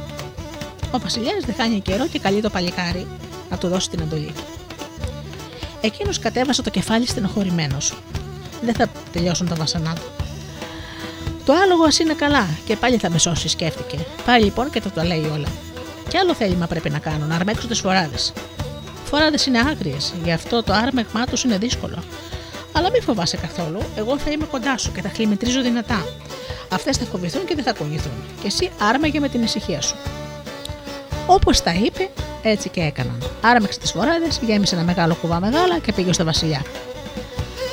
Ο Βασιλιάς δεν χάνει καιρό και καλεί το παλικάρι να του δώσει την εντολή. Εκείνος κατέβασε το κεφάλι στενοχωρημένος. Δεν θα τελειώσουν τα βασανά του. Το άλογο ας είναι καλά και πάλι θα με σώσει, σκέφτηκε. Πάλι λοιπόν και το το λέει όλα. Και άλλο θέλημα πρέπει να κάνω, να αρμέξω τις φοράδες. Φοράδες είναι άγριες, γι' αυτό το άρμεγμά τους είναι δύσκολο. Αλλά μην φοβάσαι καθόλου, εγώ θα είμαι κοντά σου και θα χλιμητρίζω δυνατά. Αυτές θα φοβηθούν και δεν θα κουνηθούν. Και εσύ άρμεγε με την ησυχία σου. Όπως τα είπε, έτσι και έκαναν. Άρμεξε τις φοράδες, γέμισε ένα μεγάλο κουβά μεγάλα και πήγε στο Βασιλιά.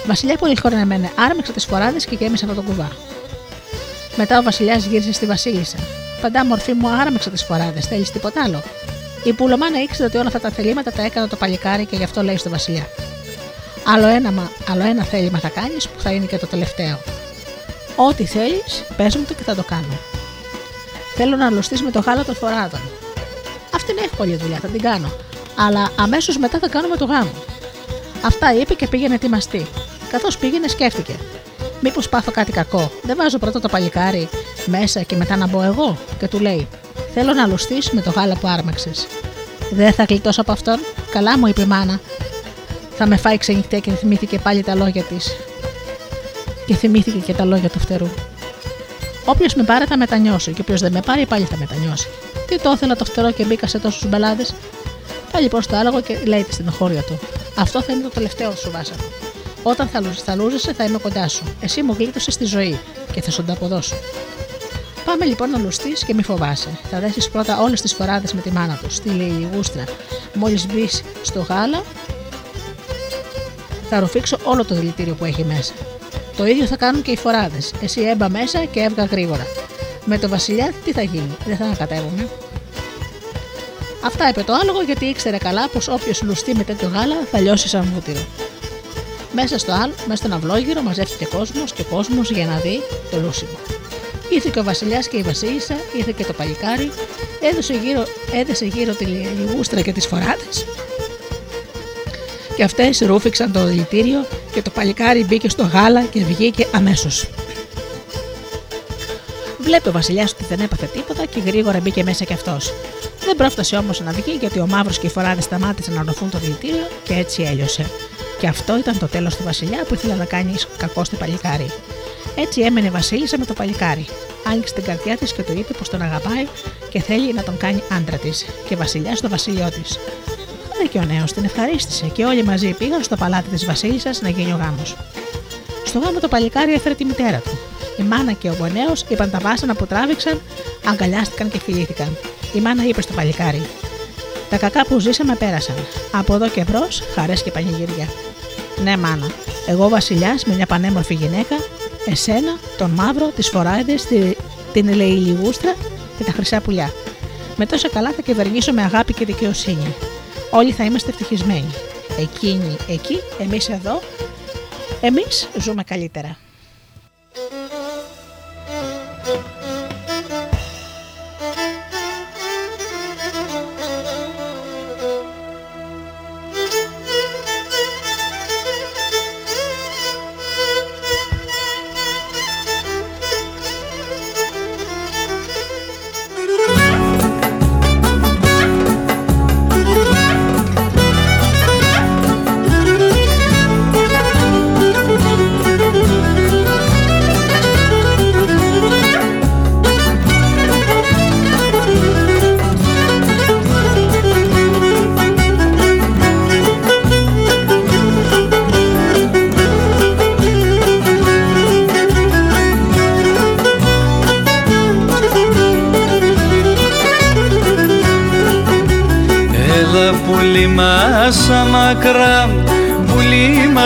Βασιλιά πολύ χωρεμένε, άρμεξε τις φοράδες και γέμισε αυτό το κουβά. Μετά ο Βασιλιάς γύρισε στη Βασίλισσα. Παντά μορφή μου άρμεξε τις φοράδες, θέλεις τίποτα άλλο; Η Πουλομάνα ήξερε ότι όλα αυτά τα θελήματα τα έκανα το παλικάρι και γι' αυτό λέει στο Βασιλιά. Άλλο ένα, άλλο ένα θέλημα θα κάνεις που θα είναι και το τελευταίο. Ό,τι θέλεις, πες μου το και θα το κάνω. Θέλω να λουστεί με το χάλα των φοράδων. Αυτή είναι εύκολη δουλειά, θα την κάνω. Αλλά αμέσως μετά θα κάνουμε το γάμο. Αυτά είπε και πήγαινε ετοιμαστεί. Καθώς πήγαινε, σκέφτηκε. Μήπως πάθω κάτι κακό. Δεν βάζω πρώτα το παλικάρι μέσα και μετά να μπω εγώ. Και του λέει: Θέλω να λουστεί με το γάλα που άρμαξες. Δεν θα γλιτώσω από αυτόν. Καλά μου είπε η μάνα. Θα με φάει ξενυχτέ και θυμήθηκε πάλι τα λόγια της. Και θυμήθηκε και τα λόγια του φτερού. Όποιος με πάρει θα μετανιώσει και όποιος δεν με πάρει πάλι θα μετανιώσει. Τι το ήθελα το φτερό και μπήκα σε τόσους μπελάδε. Πάει λοιπόν στο άλογο και λέει τη στενοχώρια του. Αυτό θα είναι το τελευταίο σου βάσανο. Όταν θα, θα λούζεσαι θα είμαι κοντά σου. Εσύ μου γλίτωσες στη ζωή και θα σου τα αποδώσω. Πάμε λοιπόν να λουστείς και μη φοβάσαι. Θα δέσεις πρώτα όλες τις φοράδες με τη μάνα του, στη λιγούστρα. Μόλις μπεις στο γάλα, θα ρουφήξω όλο το δηλητήριο που έχει μέσα. Το ίδιο θα κάνουν και οι φοράδες. Εσύ έμπα μέσα και έβγα γρήγορα. Με το βασιλιά τι θα γίνει, δεν θα ανακατεύουμε. Αυτά είπε το άλογο γιατί ήξερε καλά πως όποιος λουστεί με τέτοιο γάλα θα λιώσει σαν βούτυρο. Μέσα στο άλλο, μέσα στον αυλόγυρο μαζεύτηκε κόσμος και κόσμος για να δει το λούσιμο. Ήρθε και ο Βασιλιάς και η Βασίλισσα, ήρθε και το παλικάρι, έδωσε γύρω, έδεσε γύρω τη λιγούστρα και τις φοράδες. Και αυτές ρούφηξαν το δηλητήριο και το παλικάρι μπήκε στο γάλα και βγήκε αμέσως. Βλέπει ο Βασιλιάς ότι δεν έπαθε τίποτα και γρήγορα μπήκε μέσα κι αυτός. Δεν πρόφτασε όμως να βγει γιατί ο μαύρος και οι φοράδες σταμάτησαν να ροφούν το δηλητήριο και έτσι έλειωσε. Και αυτό ήταν το τέλος του Βασιλιά που ήθελε να κάνει κακό στο παλικάρι. Έτσι έμενε η Βασίλισσα με το παλικάρι. Άνοιξε την καρδιά της και του είπε πως τον αγαπάει και θέλει να τον κάνει άντρα της και βασιλιάς στο βασίλειό της. Χάρη και ο νέος την ευχαρίστησε και όλοι μαζί πήγαν στο παλάτι της Βασίλισσας να γίνει ο γάμος. Στο γάμο το παλικάρι έφερε τη μητέρα του. Η μάνα και ο γονέος είπαν τα βάσανα που τράβηξαν, αγκαλιάστηκαν και φιλήθηκαν. Η μάνα είπε στο παλικάρι: Τα κακά που ζήσαμε πέρασαν. Από εδώ και μπρος, χαρές και πανηγύρια. Ναι, μάνα, εγώ βασιλιάς με μια πανέμορφη γυναίκα εσένα, τον μαύρο, τις φοράδε, την ελεηλιγούστρα και τα χρυσά πουλιά. Με τόσα καλά θα κυβερνήσω με αγάπη και δικαιοσύνη. Όλοι θα είμαστε ευτυχισμένοι. Εκείνοι εκεί, εμείς εδώ, εμείς ζούμε καλύτερα.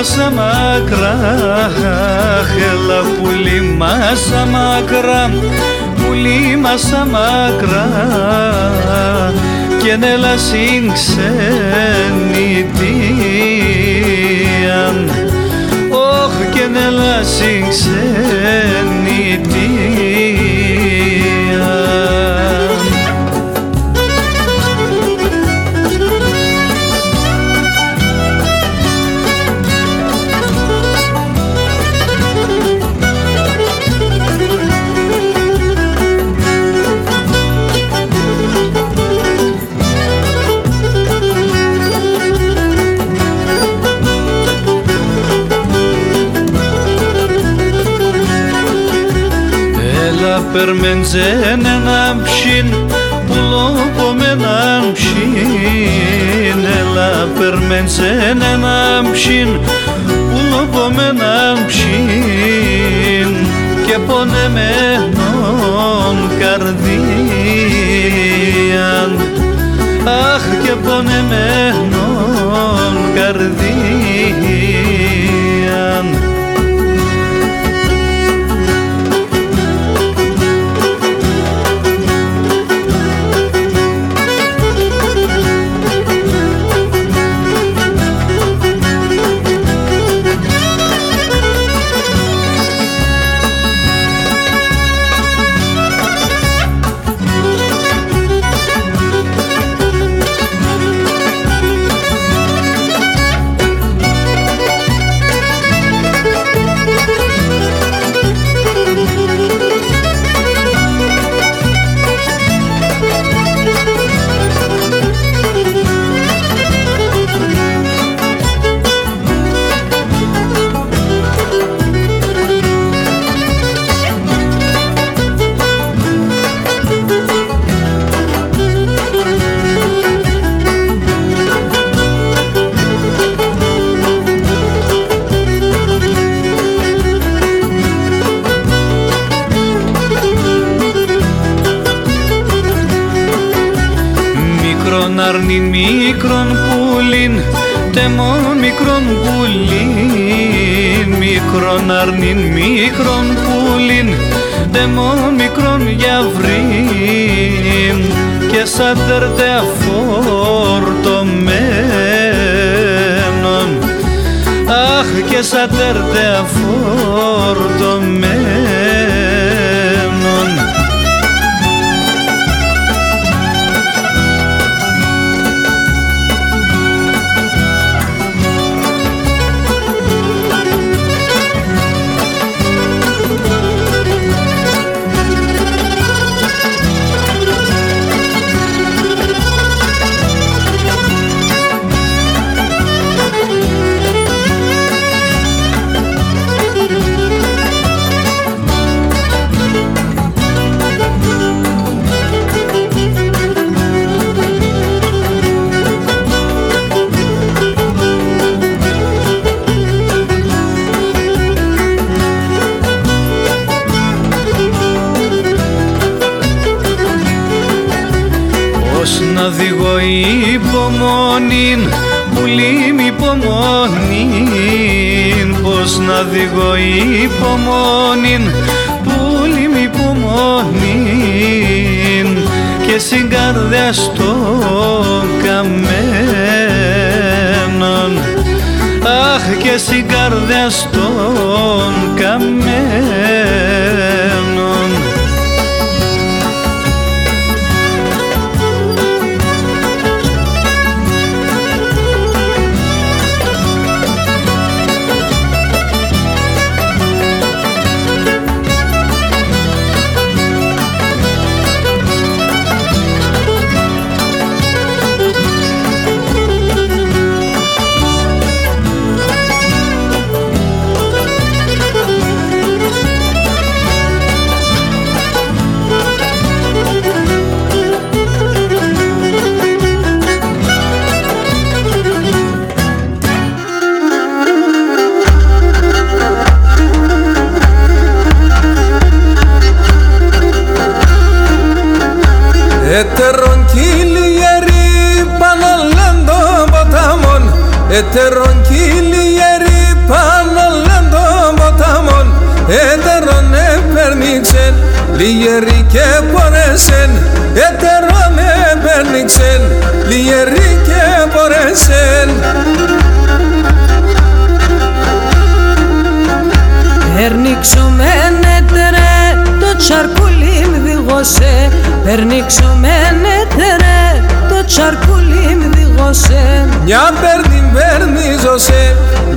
Πουλί μας μακρά Έλα πουλί μας μακρά πουλί μας μακρά και νέλα συν ξενιτίαν όχ και νέλα συν περμεντζένε να ψήν πουλόπο με να ψήν έλα περμεντζένε να ψήν πουλόπο με να ψήν και πονεμένον καρδίαν. Αχ και πονεμένον καρδίαν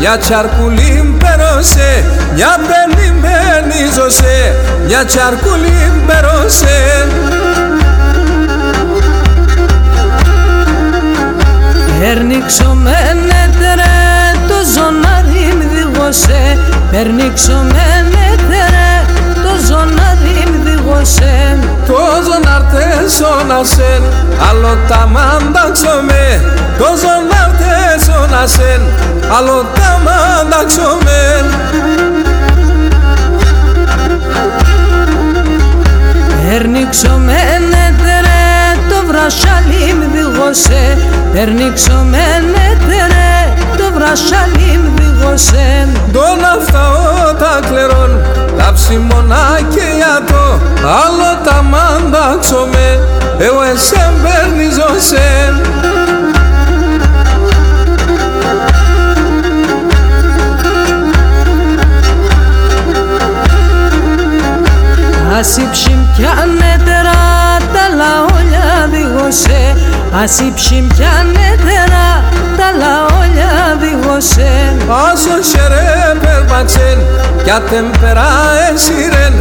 μια τσαρκουλή πέρωσε Μια παίρνει παίρνιζωσε, μια τσαρκουλή πέρωσε. Περνίξομενέτερε το ζωνάρι μ διγωσέ Περνίξομενέτερε μ διγωσέ Τόζον αρτέσον ασεν, άλλο τα μάνταξομαι Τόζον αρτέσον ασεν, άλλο τα μάνταξομαι Περνίξομενέτερε το βρασάλι μ διγωσέ Περνίξομενέτερε το βρασάλι μ διγωσέ Τον αυτά τα κλερών, τα ψημονά και ιατό Άλλο τα μάνταξομαι, εγώ εσέν παίρνιζωσεν Ασι ψιμπιάνετερα τα λαόλια διγωσέ Ασι ψιμπιάνετερα τα λαόλια διγωσέ Άσο χερέ περπαξεν, κι ατεμπερά εσύρεν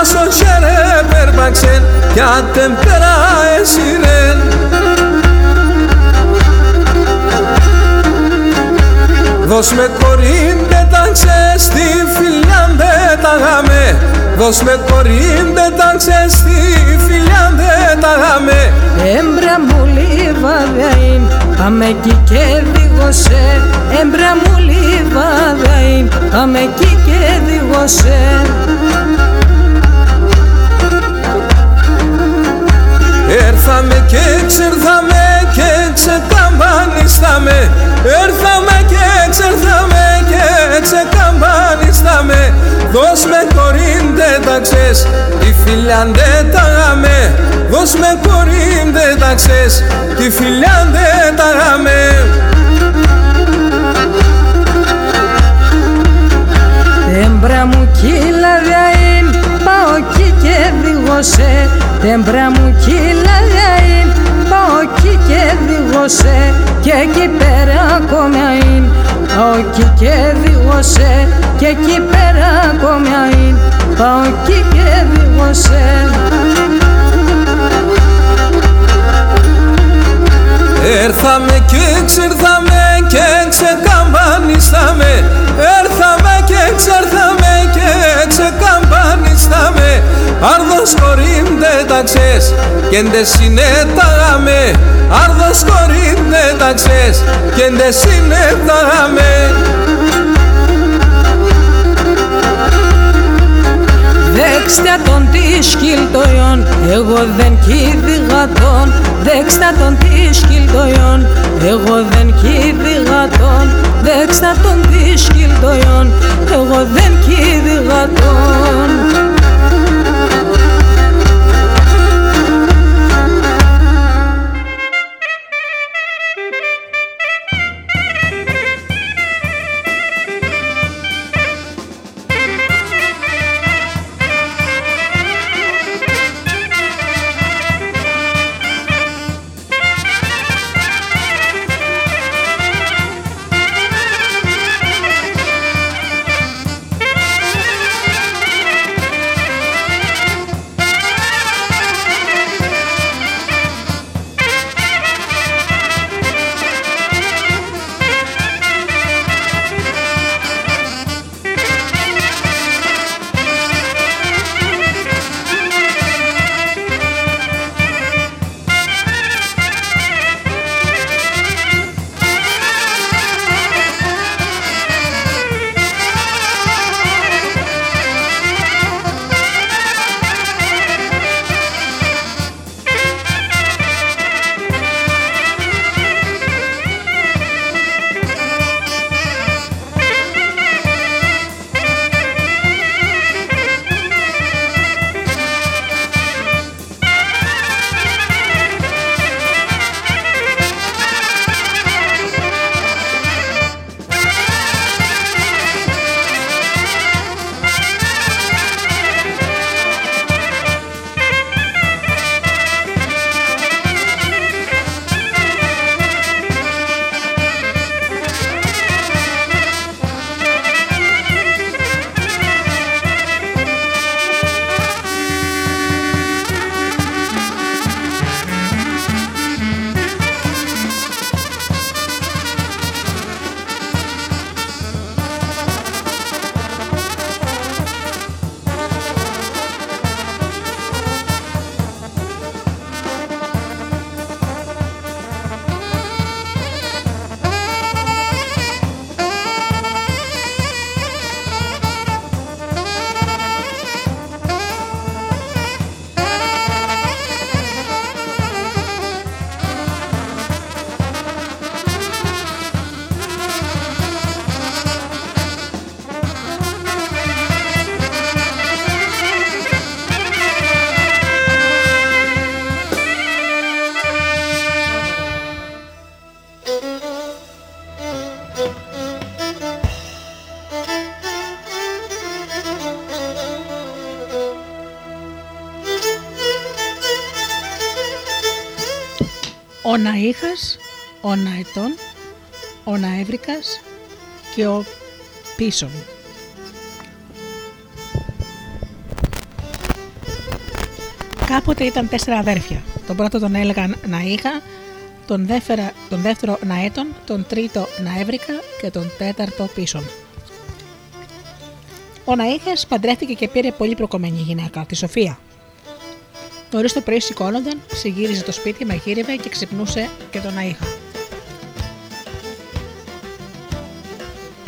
Άσο χερέ περπαξεν, κι ατεμπερά εσύρεν Δώσ' με κορίν πέταξε στη φιλιά δεν τα γάμε Δώσ' με κορίν πέταξε στη φιλιά δεν τα γάμε Έμπρα μου λιβαδαΐν Πάμε εκεί και δίγωσε Έμπρα μου λιβαδαΐν Πάμε εκεί και δίγωσε Έρθαμε και ξερθαμε και ξεκαμπανίσταμε Έρθαμε και ξερθαμε και ξεκαμπανίσταμε Δώσ' με κορίν δεν τα ξες, τη φιλιάν δεν τα γάμε. Δώσ' με κορίν δεν τα ξες, τη φιλιάν δεν τα γάμε. Τέμπρα μου κύλα διαήν πάω κι και δίγωσε Τέμπρα μου κύλα διαήν πάω κι και δίγωσε και εκεί πέρα είναι πάω κι και δίγωσε και εκεί πέρα είναι πάω κι και δίγωσε Έρθαμε και ξερθάμε και ξεκαμπανίσαμε Έρθαμε και ξερθάμε και ξεκαμπανίσαμε Άρδος χωρίν δεν τα ξέρεις και ντε συνέταγαμε. Άρδος χωρίν δεν τα ξέρεις και ντε συνέταγαμε Δέξτε τον τη σκυλτοϊόν, εγώ δεν κήδηγα τον. Δέξτε τον τη σκυλτοϊόν, εγώ δεν κήδηγα τον. Δέξτε τον τη σκυλτοϊόν, εγώ δεν κήδηγα τον Ναΐχας, ο Ναετών, ο Ναέβρικας και ο Πίσων. Κάποτε ήταν τέσσερα αδέρφια. Τον πρώτο τον έλεγαν Ναΐχα, τον, δεύτερο, τον δεύτερο Ναέτον, τον τρίτο Ναέβρικα και τον τέταρτο Πίσων. Ο Ναΐχας παντρεύτηκε και πήρε πολύ προκομμένη γυναίκα, τη Σοφία. Νωρίς το πρωί σηκώνονταν, συγύριζε το σπίτι, μαγείρευε και ξυπνούσε και τον Αΐχα.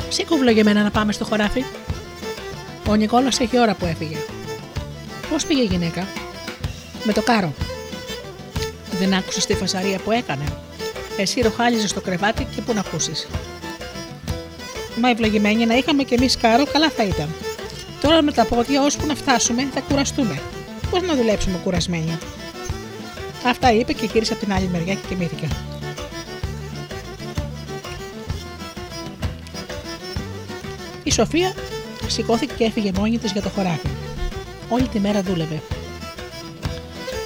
Σήκω βλογεμένα να πάμε στο χωράφι. Ο Νικόλας έχει ώρα που έφυγε. Πώς πήγε η γυναίκα, Με το κάρο. Δεν άκουσε τη φασαρία που έκανε. Εσύ ροχάλιζες στο κρεβάτι και πού να ακούσεις. Μα ευλογημένη να είχαμε κι εμείς κάρο, καλά θα ήταν. Τώρα με τα πόδια, ώσπου να φτάσουμε, θα κουραστούμε. Πώς να δουλέψουμε κουρασμένοι. Αυτά είπε και γύρισε από την άλλη μεριά και κοιμήθηκε. Η Σοφία σηκώθηκε και έφυγε μόνη της για το χωράφι. Όλη τη μέρα δούλευε.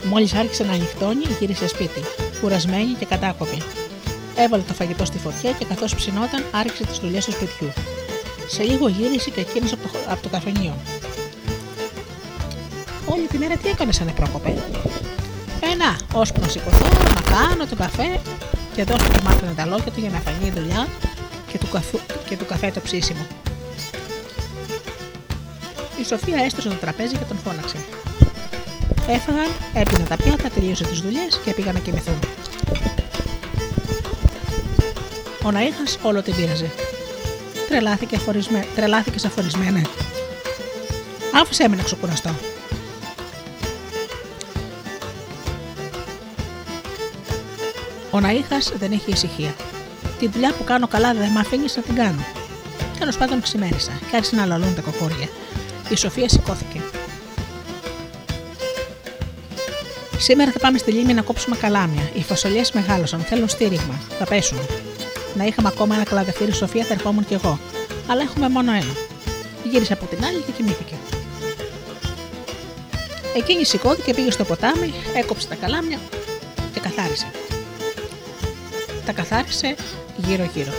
Μόλις άρχισε να ανοιχτώνει, γύρισε σπίτι, κουρασμένη και κατάκοπη. Έβαλε το φαγητό στη φωτιά και καθώς ψινόταν, άρχισε τις δουλειές του σπιτιού. Σε λίγο γύρισε και εκείνος από, το, από το καφενείο. Όλη τη μέρα τι έκανες σαν πρόκοπε. Ένα, ώσπου να σηκωθώ, να κάνω το καφέ και εδώ του μάθανε τα λόγια του για να φανεί η δουλειά και του, καφού, και του καφέ το ψήσιμο. Η Σοφία έστωσε το τραπέζι και τον φώναξε. Έφαγαν, έπιναν τα πιάτα, τελείωσε τις δουλειές και πήγαν να κοιμηθούν. Ο Ναΐχας όλο την πείραζε. Τρελάθηκε, χωρισμέ... Τρελάθηκε αφορισμένα. Άφησε με να ξεκουραστώ. Ο Ναΐχας δεν έχει ησυχία. Τη δουλειά που κάνω καλά δεν με αφήνει να την κάνω. Τέλος πάντων ξημέρισα και άρχισε να λαλούν τα κοκόρια. Η Σοφία σηκώθηκε. Σήμερα θα πάμε στη λίμνη να κόψουμε καλάμια. Οι φασολιές μεγάλωσαν, θέλουν στήριγμα. Θα πέσουν. Να είχαμε ακόμα ένα κλαδευτήρι Σοφία, θα ερχόμουν κι εγώ. Αλλά έχουμε μόνο ένα. Γύρισε από την άλλη και κοιμήθηκε. Εκείνη σηκώθηκε, πήγε στο ποτάμι, έκοψε τα καλάμια και καθάρισε. Τα καθάρισε γύρω-γύρω.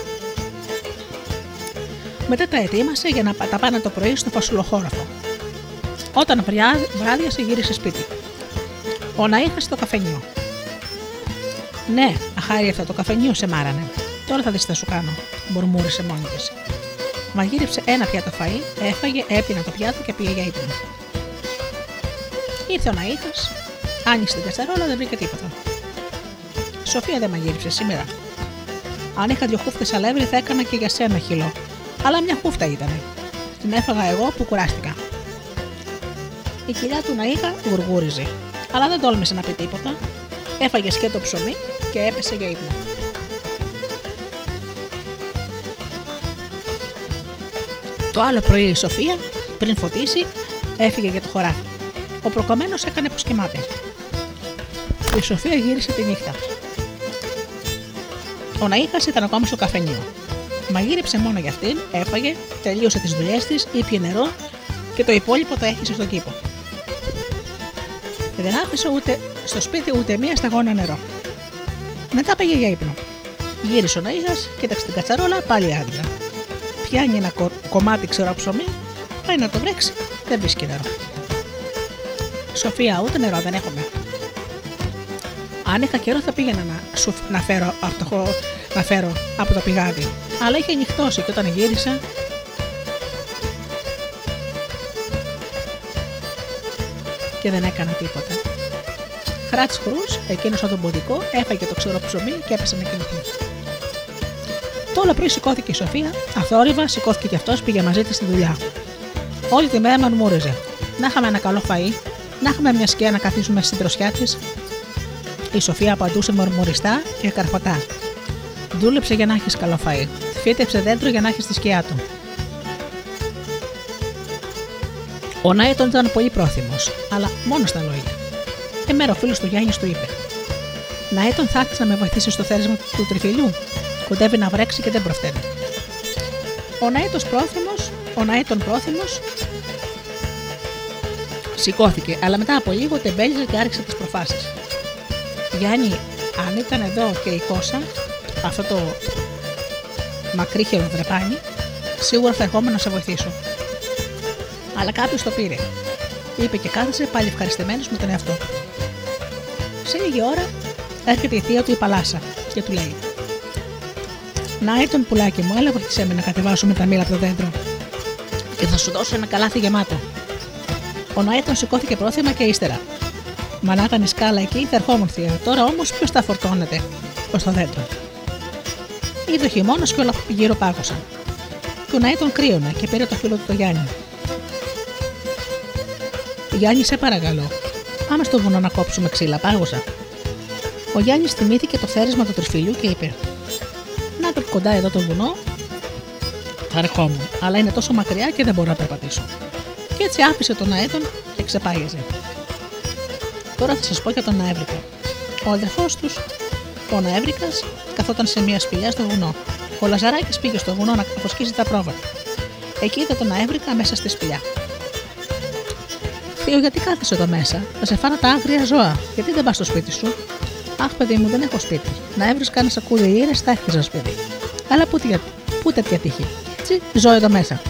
Μετά τα ετοίμασε για να τα πάνε το πρωί στο φασουλοχώραφο. Όταν βράδιασε γύρισε σπίτι. Ο Ναΐχας στο καφενείο. Ναι, αχάριευτα το καφενείο σε μάρανε. Τώρα θα δεις τι θα σου κάνω, μουρμούρισε μόνη της. Μαγείρεψε ένα πιάτο φαΐ, έφαγε, έπινε το πιάτο και πήγε για ύπνο. Ήρθε ο Ναΐχας, άνοιξε την κατσαρόλα, δεν βρήκε τίποτα. Σοφία δεν μαγείρεψε σήμερα. Αν είχα δύο χούφτες αλεύρι, θα έκανα και για σένα χυλό. Αλλά μια χούφτα ήταν. Την έφαγα εγώ που κουράστηκα. Η κοιλιά του Ναΐχα γουργούριζε, αλλά δεν τόλμησε να πει τίποτα. Έφαγε σκέτο ψωμί και έπεσε για ύπνο. Το άλλο πρωί η Σοφία, πριν φωτίσει, έφυγε για το χωράφι. Ο προκομμένος έκανε πως κοιμάται. Η Σοφία γύρισε τη νύχτα. Ο Ναΐχας ήταν ακόμα στο καφενείο. Μαγείρεψε μόνο για αυτήν, έφαγε, τελείωσε τις δουλειές της, ήπια νερό και το υπόλοιπο το έχισε στον κήπο. Δεν άφησε ούτε στο σπίτι ούτε μία σταγόνα νερό. Μετά πήγε για ύπνο. Γύρισε ο Ναΐχας, κοίταξε την κατσαρόλα, πάλι άδεια. Πιάνει ένα κο- κομμάτι ξερό ψωμί, πάει να το βρέξει, δεν βρίσκει νερό. Σοφία, ούτε νερό δεν έχουμε. Αν είχα καιρό θα πήγαινα να, σου, να, φέρω από το, να φέρω από το πηγάδι. Αλλά είχε νυχτώσει και όταν γύρισα. Και δεν έκανα τίποτα. Χράτς χρούς, εκείνος ο τον ποντικό, έφαγε το ξερό ψωμί και έπεσε να κοιμηθεί. Το όλο πρωί σηκώθηκε η Σοφία, αθόρυβα, σηκώθηκε κι αυτός, πήγε μαζί της στη δουλειά. Όλη τη μέρα μουρμούριζε. Να είχαμε ένα καλό φαΐ, να είχαμε μια σκιά να καθίσουμε στην τροσιά της. Η Σοφία απαντούσε μορμουριστά και καρφωτά. Δούλεψε για να έχεις καλό φαΐ. Φύτεψε δέντρο για να έχεις τη σκιά του. Ο Νάιτον ήταν πολύ πρόθυμος, αλλά μόνος στα λόγια. Εμέρα ο φίλος του Γιάννης του είπε: Νάιτον, θα έρθει να με βοηθήσει στο θέρισμα του τριφυλιού. Κοντεύει να βρέξει και δεν προφταίνει. Ο Νάιτον πρόθυμος, ο Νάιτον πρόθυμος, σηκώθηκε, αλλά μετά από λίγο τεμπέλιζε και άρχισε τις προφάσεις. Γιάννη, αν ήταν εδώ και η κόσα, αυτό το μακρύ χεροδρεπάνι, σίγουρα θα ερχόμουν να σε βοηθήσω. Αλλά κάποιος το πήρε. Είπε και κάθισε πάλι ευχαριστημένος με τον εαυτό του. Σε λίγη ώρα έρχεται η θεία του η Παλάσα και του λέει: Να τον πουλάκι μου, έλα βοήθησέ με να κατεβάσουμε τα μήλα από το δέντρο και θα σου δώσω ένα καλάθι γεμάτο. Ο Νάιτον σηκώθηκε πρόθυμα και ύστερα. Μα να ήταν η σκάλα εκεί, θα ερχόμουν θεία. Τώρα όμως ποιος θα φορτώνεται προς το δέντρο. Είδε ο χειμώνας και όλα γύρω πάγωσαν. Και ο Νάιτον κρύωνε και πήρε το φίλο του το Γιάννη. Γιάννη, σε παρακαλώ. Πάμε στο βουνό να κόψουμε ξύλα, πάγωσα. Ο Γιάννης θυμήθηκε το θέρισμα του τριφύλιου και είπε: Να το κοντά εδώ το βουνό, θα ερχόμουν, αλλά είναι τόσο μακριά και δεν μπορώ να περπατήσω. Και έτσι άφησε τον Αέτον και ξεπάγιζε. Τώρα θα σας πω για τον Ναέβρικα. Ο αδερφός τους, ο Ναέβρικα, καθόταν σε μια σπηλιά στο βουνό. Ο Λαζαράκης πήγε στο βουνό να αποσκίσει τα πρόβατα. Εκεί είδε τον Ναέβρικα μέσα στη σπηλιά. Θείο, γιατί κάθεσαι εδώ μέσα, θα σε φάνε τα άγρια ζώα. Γιατί δεν πας στο σπίτι σου; Αχ, παιδί μου, δεν έχω σπίτι. Να έβρει κανένα σακούδι ήρες, θα έχει ένα σπίτι. Αλλά πού, πού τέτοια τύχη. Έτσι, ζω εδώ μέσα.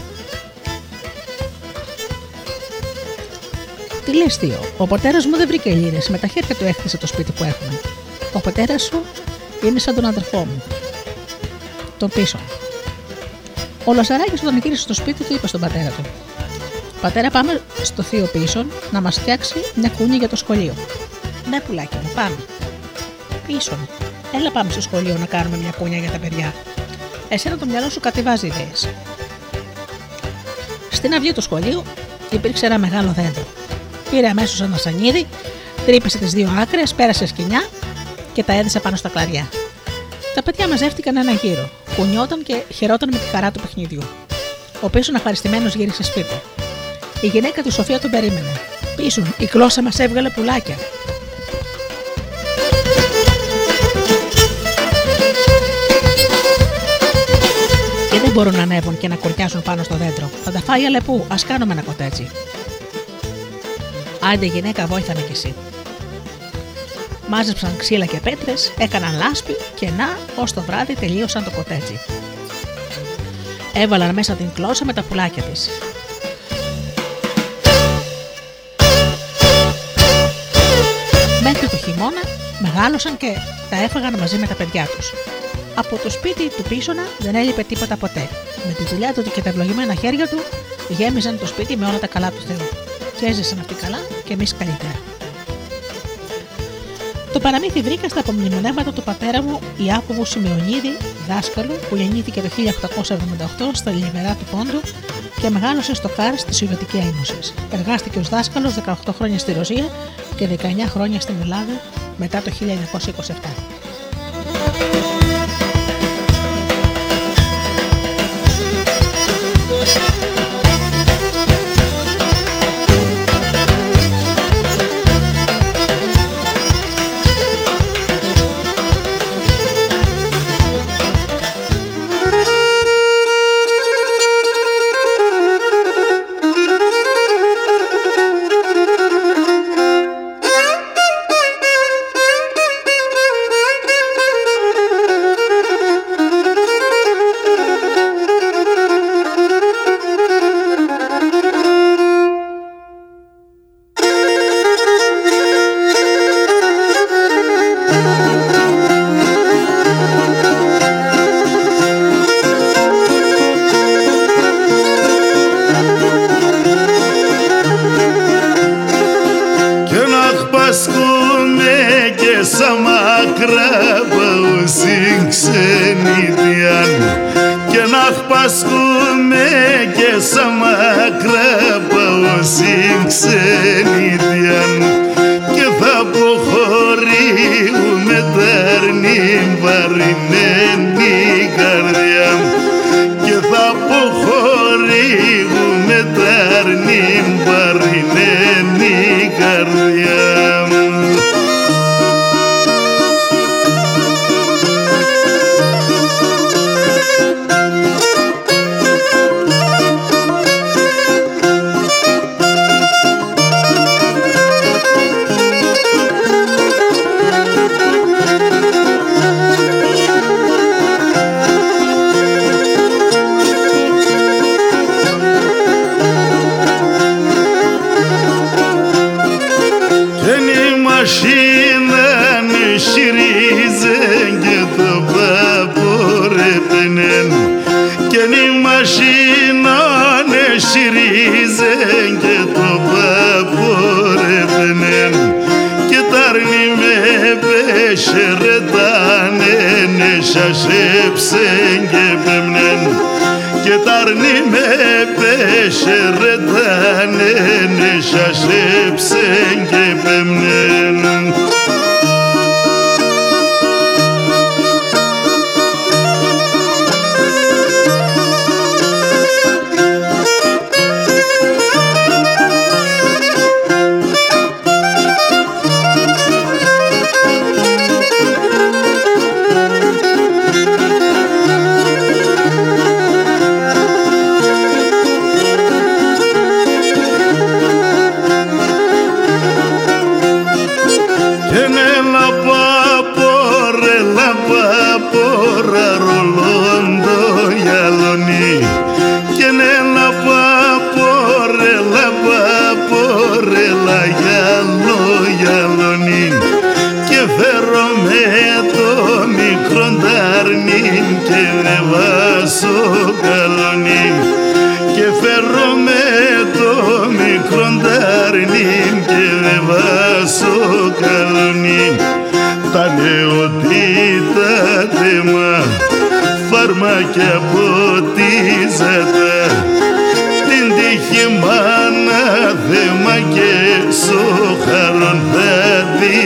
Τι λε, Θείο, ο πατέρας μου δεν βρήκε λίρες, με τα χέρια του έκτισε το σπίτι που έχουμε. Ο πατέρας σου είναι σαν τον αδερφό μου. Τον πίσω. Ο Λαζαράκης όταν γύρισε στο σπίτι του είπε στον πατέρα του: Πατέρα, πάμε στο θείο πίσω να μας φτιάξει μια κούνη για το σχολείο. Ναι, πουλάκι μου, πάμε. Πίσω. Έλα, πάμε στο σχολείο να κάνουμε μια κούνια για τα παιδιά. Εσένα το μυαλό σου κατεβάζει ιδέες. Στην αυγή του σχολείου υπήρξε ένα μεγάλο δέντρο. Πήρε αμέσως ένα σανίδι, τρύπησε τις δύο άκρες, πέρασε σκηνιά και τα έδισε πάνω στα κλαριά. Τα παιδιά μαζεύτηκαν ένα γύρο, κουνιόταν και χαιρόταν με τη χαρά του παιχνιδιού. Ο πίσω ευχαριστημένο γύρισε σπίτι. Η γυναίκα του Σοφία τον περίμενε. Πίσω, η γλώσσα μας έβγαλε πουλάκια. Και δεν μπορούν να ανέβουν και να κορτιάσουν πάνω στο δέντρο. Θα τα φάει αλεπού, ας κάνουμε ένα κοτέτσι. Άντε γυναίκα, βόηθα με κι εσύ. Μάζεψαν ξύλα και πέτρες, έκαναν λάσπη και να, ως το βράδυ τελείωσαν το κοτέτσι. Έβαλαν μέσα την κλώσσα με τα πουλάκια της. Μέχρι το χειμώνα μεγάλωσαν και τα έφαγαν μαζί με τα παιδιά τους. Από το σπίτι του πίσωνα δεν έλειπε τίποτα ποτέ. Με τη δουλειά του και τα ευλογημένα χέρια του γέμιζαν το σπίτι με όλα τα καλά του Θεού. Και έζησαν αυτοί καλά και εμείς καλύτερα. Το παραμύθι βρήκα στα απομνημονεύματα του πατέρα μου Ιάκωβου Σιμεωνίδη, δάσκαλου, που γεννήθηκε το 1878 στα Λιβερά του Πόντου και μεγάλωσε στο Κάρ της Σοβιετική Ένωσης. Εργάστηκε ως δάσκαλος 18 χρόνια στη Ρωσία και 19 χρόνια στην Ελλάδα μετά το 1927.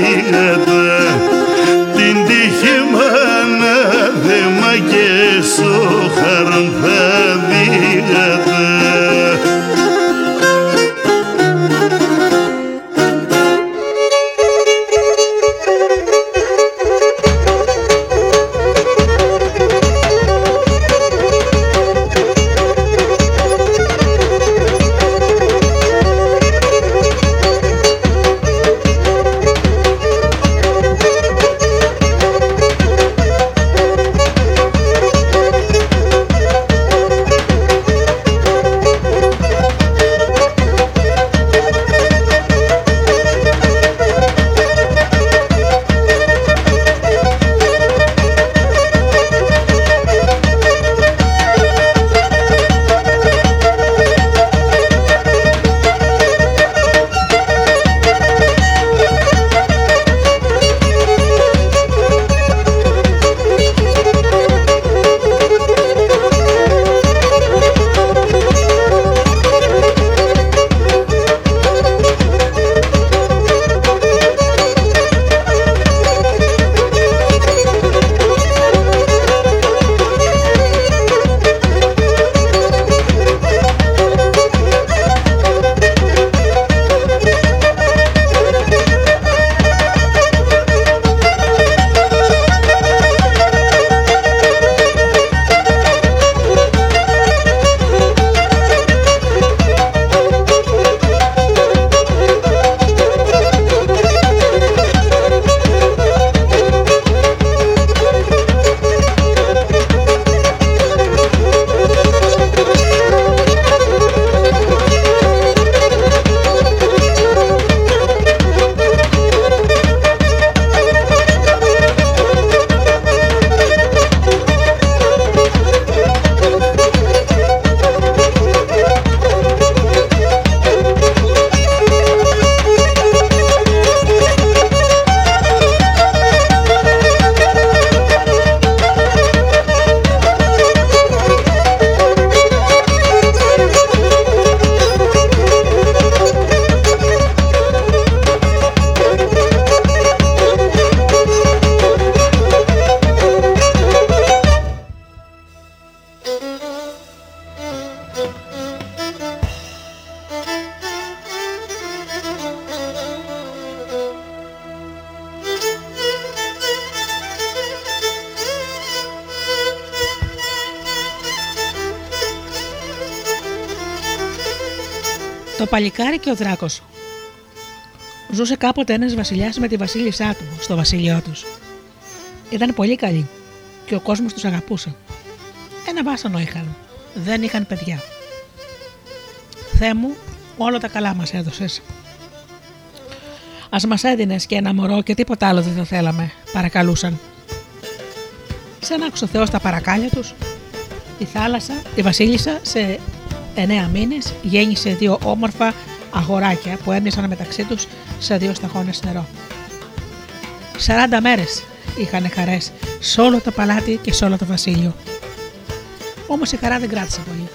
بلادي ο δράκο. Ζούσε κάποτε ένας βασιλιάς με τη βασίλισσά του στο βασίλειό τους. Ήταν πολύ καλοί και ο κόσμος τους αγαπούσε. Ένα βάσανο είχαν. Δεν είχαν παιδιά. Θεέ μου, όλα τα καλά μας έδωσες. Α μας έδινες και ένα μωρό και τίποτα άλλο δεν θα θέλαμε, παρακαλούσαν. Σαν άκουσε ο Θεός τα παρακάλια τους, η θάλασσα, η Βασίλισσα σε εννέα μήνες γέννησε δύο όμορφα αγοράκια που έμοιασαν μεταξύ τους σε δύο σταγόνες νερό. 40 μέρες είχαν χαρές σε όλο το παλάτι και σε όλο το βασίλειο. Όμως η χαρά δεν κράτησε πολύ.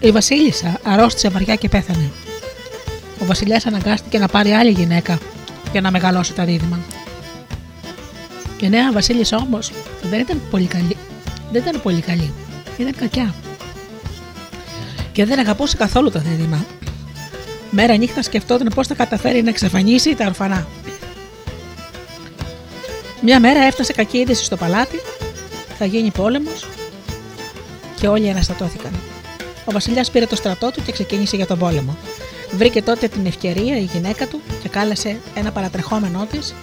Η Βασίλισσα αρρώστησε βαριά και πέθανε. Ο Βασιλιάς αναγκάστηκε να πάρει άλλη γυναίκα για να μεγαλώσει τα δίδυμα. Η νέα Βασίλισσα όμως δεν ήταν πολύ καλή. Δεν ήταν πολύ καλή. Ήταν κακιά. Και δεν αγαπούσε καθόλου τα δίδυμα. Μέρα νύχτα σκεφτόταν πώς θα καταφέρει να εξαφανίσει τα ορφανά. Μια μέρα έφτασε κακή είδηση στο παλάτι, θα γίνει πόλεμος και όλοι αναστατώθηκαν. Ο Βασιλιάς πήρε το στρατό του και ξεκίνησε για τον πόλεμο. Βρήκε τότε την ευκαιρία η γυναίκα του και κάλεσε ένα παρατρεχόμενό της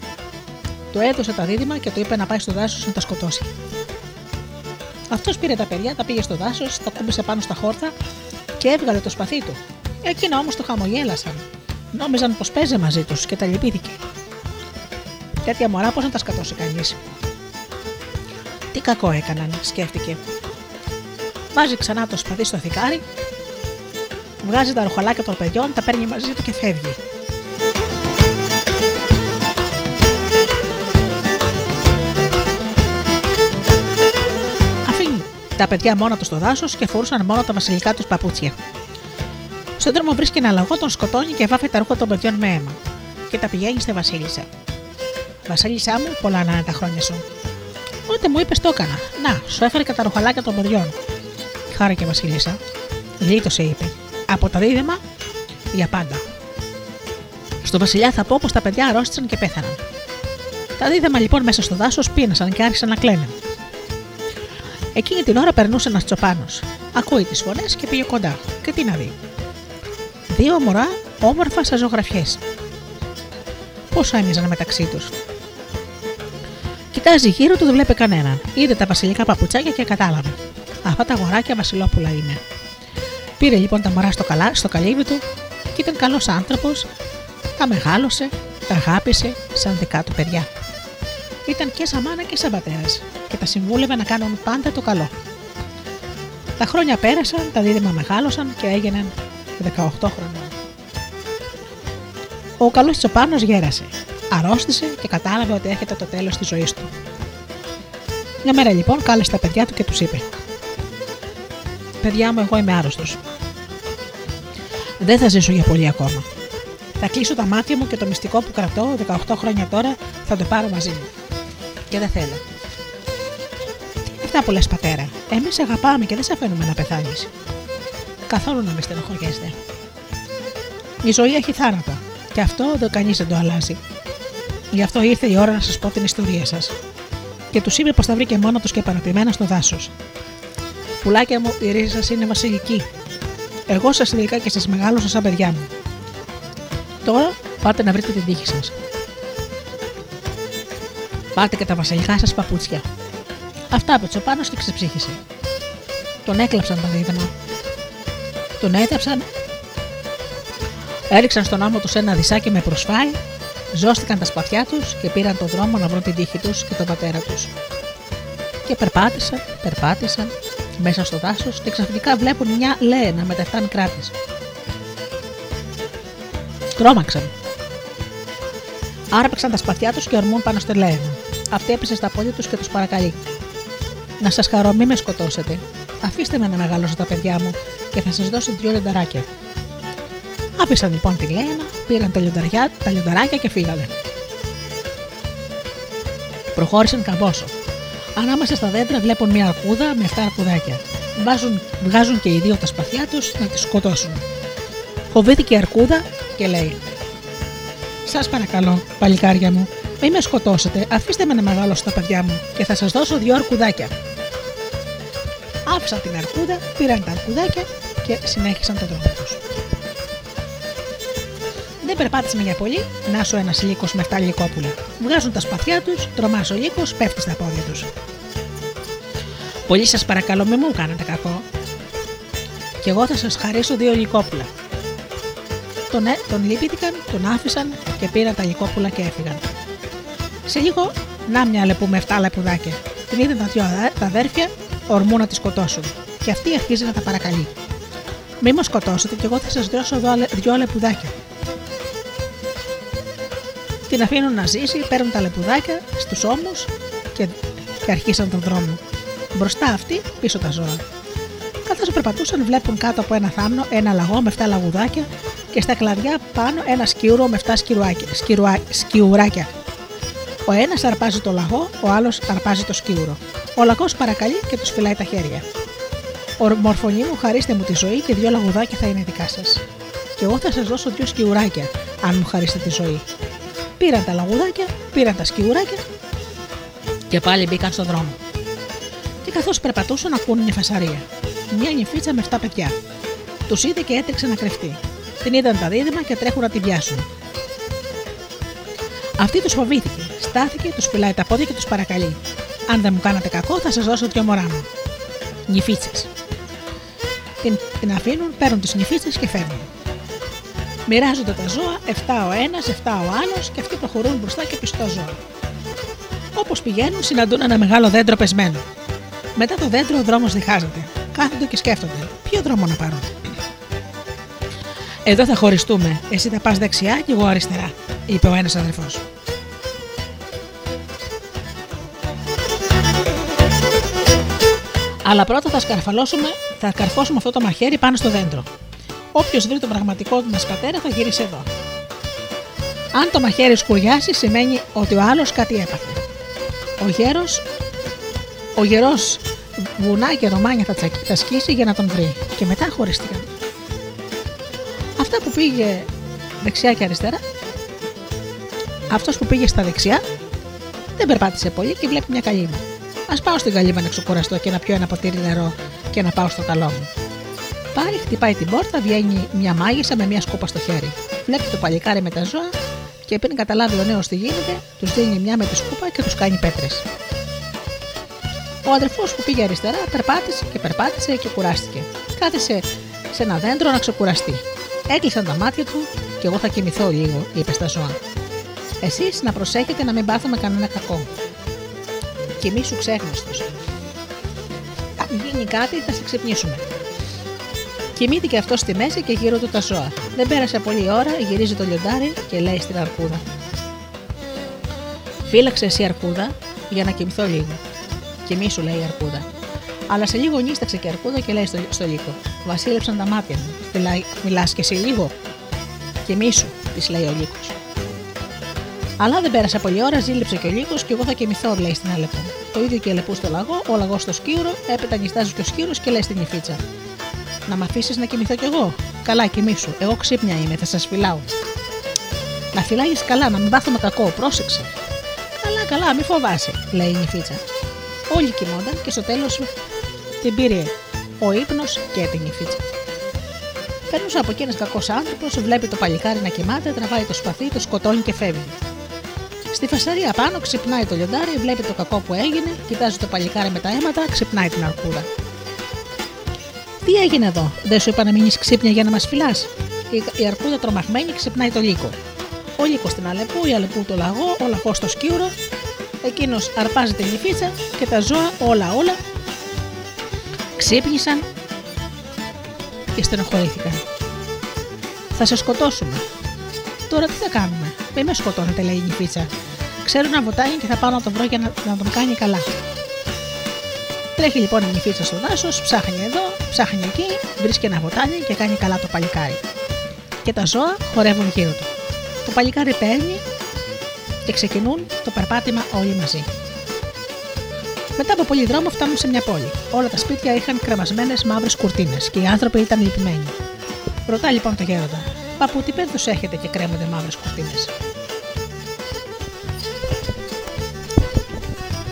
Του έδωσε τα δίδυμα και του είπε να πάει στο δάσος να τα σκοτώσει. Αυτός πήρε τα παιδιά, τα πήγε στο δάσος, τα κούμπησε πάνω στα χόρτα και έβγαλε το σπαθί του. Εκείνα όμως το χαμογέλασαν. Νόμιζαν πως παίζε μαζί τους και τα λυπήθηκε. Τέτοια μωρά πώς να τα σκατώσει κανείς. Τι κακό έκαναν, σκέφτηκε. Βάζει ξανά το σπαθί στο θικάρι, βγάζει τα ρουχαλάκια των παιδιών, τα παίρνει μαζί του και φεύγει. Αφήνει τα παιδιά μόνα τους στο δάσος και φορούσαν μόνο τα βασιλικά τους παπούτσια. Στον δρόμο βρίσκει ένα λαγό, τον σκοτώνει και βάφει τα ρούχα των παιδιών με αίμα. Και τα πηγαίνει στη Βασίλισσα. Βασίλισσά μου, πολλά να είναι τα χρόνια σου. Ό,τι μου είπες, το έκανα. Να, σου έφερε και τα ρουχαλάκια των παιδιών. Χάρηκε η Βασίλισσα. Γλίτωσε, είπε. Από τα δίδυμα για πάντα. Στο Βασιλιά θα πω πως τα παιδιά αρρώστησαν και πέθαναν. Τα δίδυμα λοιπόν μέσα στο δάσος πίνασαν και άρχισαν να κλαίνε. Εκείνη την ώρα περνούσε ένας τσοπάνος. Ακούει τις φωνές και πήγε κοντά. Και τι να δει. Δύο μωρά όμορφα σαν ζωγραφιές. Πόσο έμοιαζαν μεταξύ τους. Κοιτάζει γύρω του, δεν βλέπει κανέναν. Είδε τα βασιλικά παπουτσάκια και κατάλαβε. Αυτά τα αγοράκια βασιλόπουλα είναι. Πήρε λοιπόν τα μωρά στο, καλά, στο καλύβι του και ήταν καλός άνθρωπος, τα μεγάλωσε, τα αγάπησε σαν δικά του παιδιά. Ήταν και σαν μάνα και σαν πατέρας και τα συμβούλευε να κάνουν πάντα το καλό. Τα χρόνια πέρασαν, τα δίδυμα μεγάλωσαν και έγιναν 18 χρονών. Ο καλός Τσοπάνο γέρασε, αρρώστησε και κατάλαβε ότι έρχεται το τέλος της ζωής του. Μια μέρα λοιπόν κάλεσε τα παιδιά του και τους είπε: Παιδιά μου, εγώ είμαι άρρωστος. Δεν θα ζήσω για πολύ ακόμα. Θα κλείσω τα μάτια μου και το μυστικό που κρατώ 18 χρόνια τώρα θα το πάρω μαζί μου. Και δεν θέλω. Τι είναι αυτά που λες, πατέρα. Εμείς αγαπάμε και δεν σε αφήνουμε να πεθάνεις. Καθόλου να με στενοχωριέστε. Η ζωή έχει θάνατο. Και αυτό δεν κανείς δεν το αλλάζει. Γι' αυτό ήρθε η ώρα να σας πω την ιστορία σας. Και τους είπε πως τα βρήκε μόνο τους και παρατημένα στο δάσος. Πουλάκια μου, η ρίζα σας είναι βασιλική. Εγώ σας ειδικά και σας μεγάλωσα σαν παιδιά μου. Τώρα πάτε να βρείτε την τύχη σας. Πάτε και τα βασιλικά σας παπούτσια. Αυτά από πάνω και ξεψύχησε. Τον έκλαψαν τα δίδυμα. Τον έδεψαν, έριξαν στον άμμο τους ένα δισάκι με προσφάι, ζώστηκαν τα σπαθιά τους και πήραν τον δρόμο να βρουν την τύχη τους και τον πατέρα τους. Και περπάτησαν, περπάτησαν μέσα στο δάσος και ξαφνικά βλέπουν μια λένα με τα 7 μικρά της. Τρόμαξαν. Άρπαξαν τα σπαθιά τους και ορμούν πάνω στη λένα. Αυτή έπεσε στα πόδια τους και τους παρακαλεί. Να σας χαρώ, μη με σκοτώσετε. Αφήστε με να μεγαλώσω τα παιδιά μου και θα σας δώσω δυο λιονταράκια. Άφησαν λοιπόν τη Λένα, πήραν τα, λιονταριά, τα λιονταράκια και φύγανε. Προχώρησαν καμπόσο. Ανάμεσα στα δέντρα βλέπουν μια αρκούδα με 7 αρκουδάκια. Βάζουν, βγάζουν και οι δύο τα σπαθιά τους να τη σκοτώσουν. Φοβήθηκε η αρκούδα και λέει: Σας παρακαλώ, παλικάρια μου, μην με σκοτώσετε, αφήστε με να μεγαλώσω τα παιδιά μου και θα σας δώσω δύο αρκουδάκια. Άφησαν την αρκούδα, πήραν τα αρκουδάκια και συνέχισαν τον δρόμο τους. Δεν περπάτησε για πολύ, να σου ένας λύκος με 7 λυκόπουλα. Βγάζουν τα σπαθιά τους, τρομά ο λύκος, πέφτει στα πόδια τους. Πολύ σας παρακαλώ, με μου κάνετε κακό. Και εγώ θα σας χαρίσω δύο λυκόπουλα. Τον, ε, τον λύπηθηκαν, τον άφησαν και πήραν τα λυκόπουλα και έφυγαν. Σε λίγο, να μια λεπού με 7 λεπουδάκια. Την είδαν τα δυο τα αδέρφια, ορμού να τη σκοτώσουν. Και αυτή αρχίζει να τα παρακαλεί. Μη μου σκοτώσετε και εγώ θα σας δώσω δυο αλεπουδάκια. Την αφήνουν να ζήσει, παίρνουν τα αλεπουδάκια στους ώμους και, και αρχίσαν τον δρόμο. Μπροστά αυτοί, πίσω τα ζώα. Καθώς περπατούσαν, βλέπουν κάτω από ένα θάμνο ένα λαγό με 7 λαγουδάκια και στα κλαδιά πάνω ένα σκιούρο με 7 σκιουράκια. Ο ένας αρπάζει το λαγό, ο άλλος αρπάζει το σκιούρο. Ο λαγός παρακαλεί και τους φυλάει τα χέρια. Ο μορφωνή μου, χαρίστε μου τη ζωή και δύο λαγουδάκια θα είναι δικά σας. Και εγώ θα σας δώσω δύο σκιουράκια, αν μου χαρίσετε τη ζωή. Πήραν τα λαγουδάκια, πήραν τα σκιουράκια και πάλι μπήκαν στον δρόμο. Και καθώς περπατούσαν, ακούνε μια φασαρία. Μια νυφίτσα με 7 παιδιά. Τους είδε και έτρεξε να κρυφτεί. Την είδαν τα δίδυμα και τρέχουν να την πιάσουν. Αυτή τους φοβήθηκε Στάθηκε, τους φυλάει τα πόδια και τους παρακαλεί. Αν δεν μου κάνατε κακό, θα σας δώσω δυο μωρά μου. Νυφίτσες. Την, την αφήνουν, παίρνουν τις νυφίτσες και φεύγουν. Μοιράζονται τα ζώα, 7 ο ένας, 7 ο άλλος και αυτοί προχωρούν μπροστά και πιστό ζώα. Όπως πηγαίνουν, συναντούν ένα μεγάλο δέντρο πεσμένο. Μετά το δέντρο ο δρόμος διχάζεται. Κάθονται και σκέφτονται. Ποιο δρόμο να πάρουν; Εδώ θα χωριστούμε. Εσύ θα πας δεξιά και εγώ αριστερά, είπε ο ένας αδερφός. Αλλά πρώτα θα σκαρφαλώσουμε, θα καρφώσουμε αυτό το μαχαίρι πάνω στο δέντρο. Όποιος βρει τον πραγματικό του μας πατέρα θα γυρίσει εδώ. Αν το μαχαίρι σκουριάσει, σημαίνει ότι ο άλλος κάτι έπαθε. Ο γέρος, ο γερός βουνά και ρομάνια θα, τσακ, θα σκίσει για να τον βρει. Και μετά χωρίστηκαν. Αυτά που πήγε δεξιά και αριστερά, αυτός που πήγε στα δεξιά, δεν περπάτησε πολύ και βλέπει μια καλύβα. Α πάω στην καλύβα να ξεκουραστώ και να πιω ένα ποτήρι νερό και να πάω στο καλό μου. Πάλι χτυπάει την πόρτα, βγαίνει μια μάγισσα με μια σκούπα στο χέρι. Βλέπει το παλικάρι με τα ζώα και πριν καταλάβει ο νέος τι γίνεται, τους δίνει μια με τη σκούπα και τους κάνει πέτρες. Ο αδερφός που πήγε αριστερά περπάτησε και περπάτησε και κουράστηκε. Κάθισε σε ένα δέντρο να ξεκουραστεί. Έκλεισαν τα μάτια του και εγώ θα κοιμηθώ λίγο, είπε στα ζώα. Εσείς να προσέχετε να μην πάθουμε κανένα κακό. Κοιμήσου ξέχναστος. Αν γίνει κάτι, θα σε ξυπνήσουμε. Κοιμήθηκε αυτός στη μέση και γύρω του τα ζώα. Δεν πέρασε πολλή ώρα, γυρίζει το λιοντάρι και λέει στην αρκούδα. Φύλαξε εσύ αρκούδα για να κοιμηθώ λίγο. Κοιμήσου, λέει η αρκούδα. Αλλά σε λίγο νύσταξε και η αρκούδα και λέει στο, στο λύκο. Βασίλεψαν τα μάτια μου. Μιλά και εσύ λίγο; Κοιμήσου, της λέει ο λύκος. Αλλά δεν πέρασε πολλή ώρα, ζήλεψε και ο λύκο και εγώ θα κοιμηθώ, λέει στην Αλεπού. Το ίδιο και η Αλεπού στο λαγό, ο λαγός στο σκύρο, έπειτα νιστάζει και ο σκύρος και λέει στην Ιφίτσα. Να μ' αφήσεις να κοιμηθώ κι εγώ; Καλά, κοιμήσου. Εγώ ξύπνια είμαι, θα σας φυλάω. Να φυλάγεις καλά, να μην πάθουμε κακό, πρόσεξε. Καλά, καλά, μη φοβάσαι, λέει η νυφίτσα. Όλοι κοιμόνταν και στο τέλος την πήρε ο ύπνος και την νυφίτσα. Περνούσε από εκεί ένας κακός άνθρωπος, βλέπει το παλικάρι να κοιμάται, τραβάει το σπαθί, το σκοτώνει και φεύγει. Στη φασαρία πάνω ξυπνάει το λιοντάρι, βλέπει το κακό που έγινε, κοιτάζει το παλικάρι με τα αίματα, ξυπνάει την αρκούδα. Τι έγινε εδώ, δεν σου είπα να μείνεις ξύπνια για να μας φυλάς; Η, η αρκούδα τρομαγμένη ξυπνάει το λύκο. Ο λύκος στην Αλεπού, η Αλεπού το λαγό, ο λαγό στο σκύρο. Εκείνος αρπάζει την νυφίτσα και τα ζώα όλα όλα ξύπνησαν και στενοχωρήθηκαν. Θα σε σκοτώσουμε. Τώρα τι θα κάνουμε; Μην με σκοτώνετε, λέει η νυφίτσα. Ξέρω να βοτάει και θα πάω να τον βρω για να, να τον κάνει καλά. Τρέχει λοιπόν η νυφίτσα στο δάσος, ψάχνει εδώ, ψάχνει εκεί, βρίσκει ένα βοτάνι και κάνει καλά το παλικάρι. Και τα ζώα χορεύουν γύρω του. Το παλικάρι παίρνει και ξεκινούν το περπάτημα όλοι μαζί. Μετά από πολύ δρόμο φτάνουν σε μια πόλη. Όλα τα σπίτια είχαν κρεμασμένες μαύρες κουρτίνες και οι άνθρωποι ήταν λυπημένοι. Ρωτά λοιπόν το γέροντα, Παππού, τι πένθου έχετε και κρέμονται μαύρες κουρτίνες;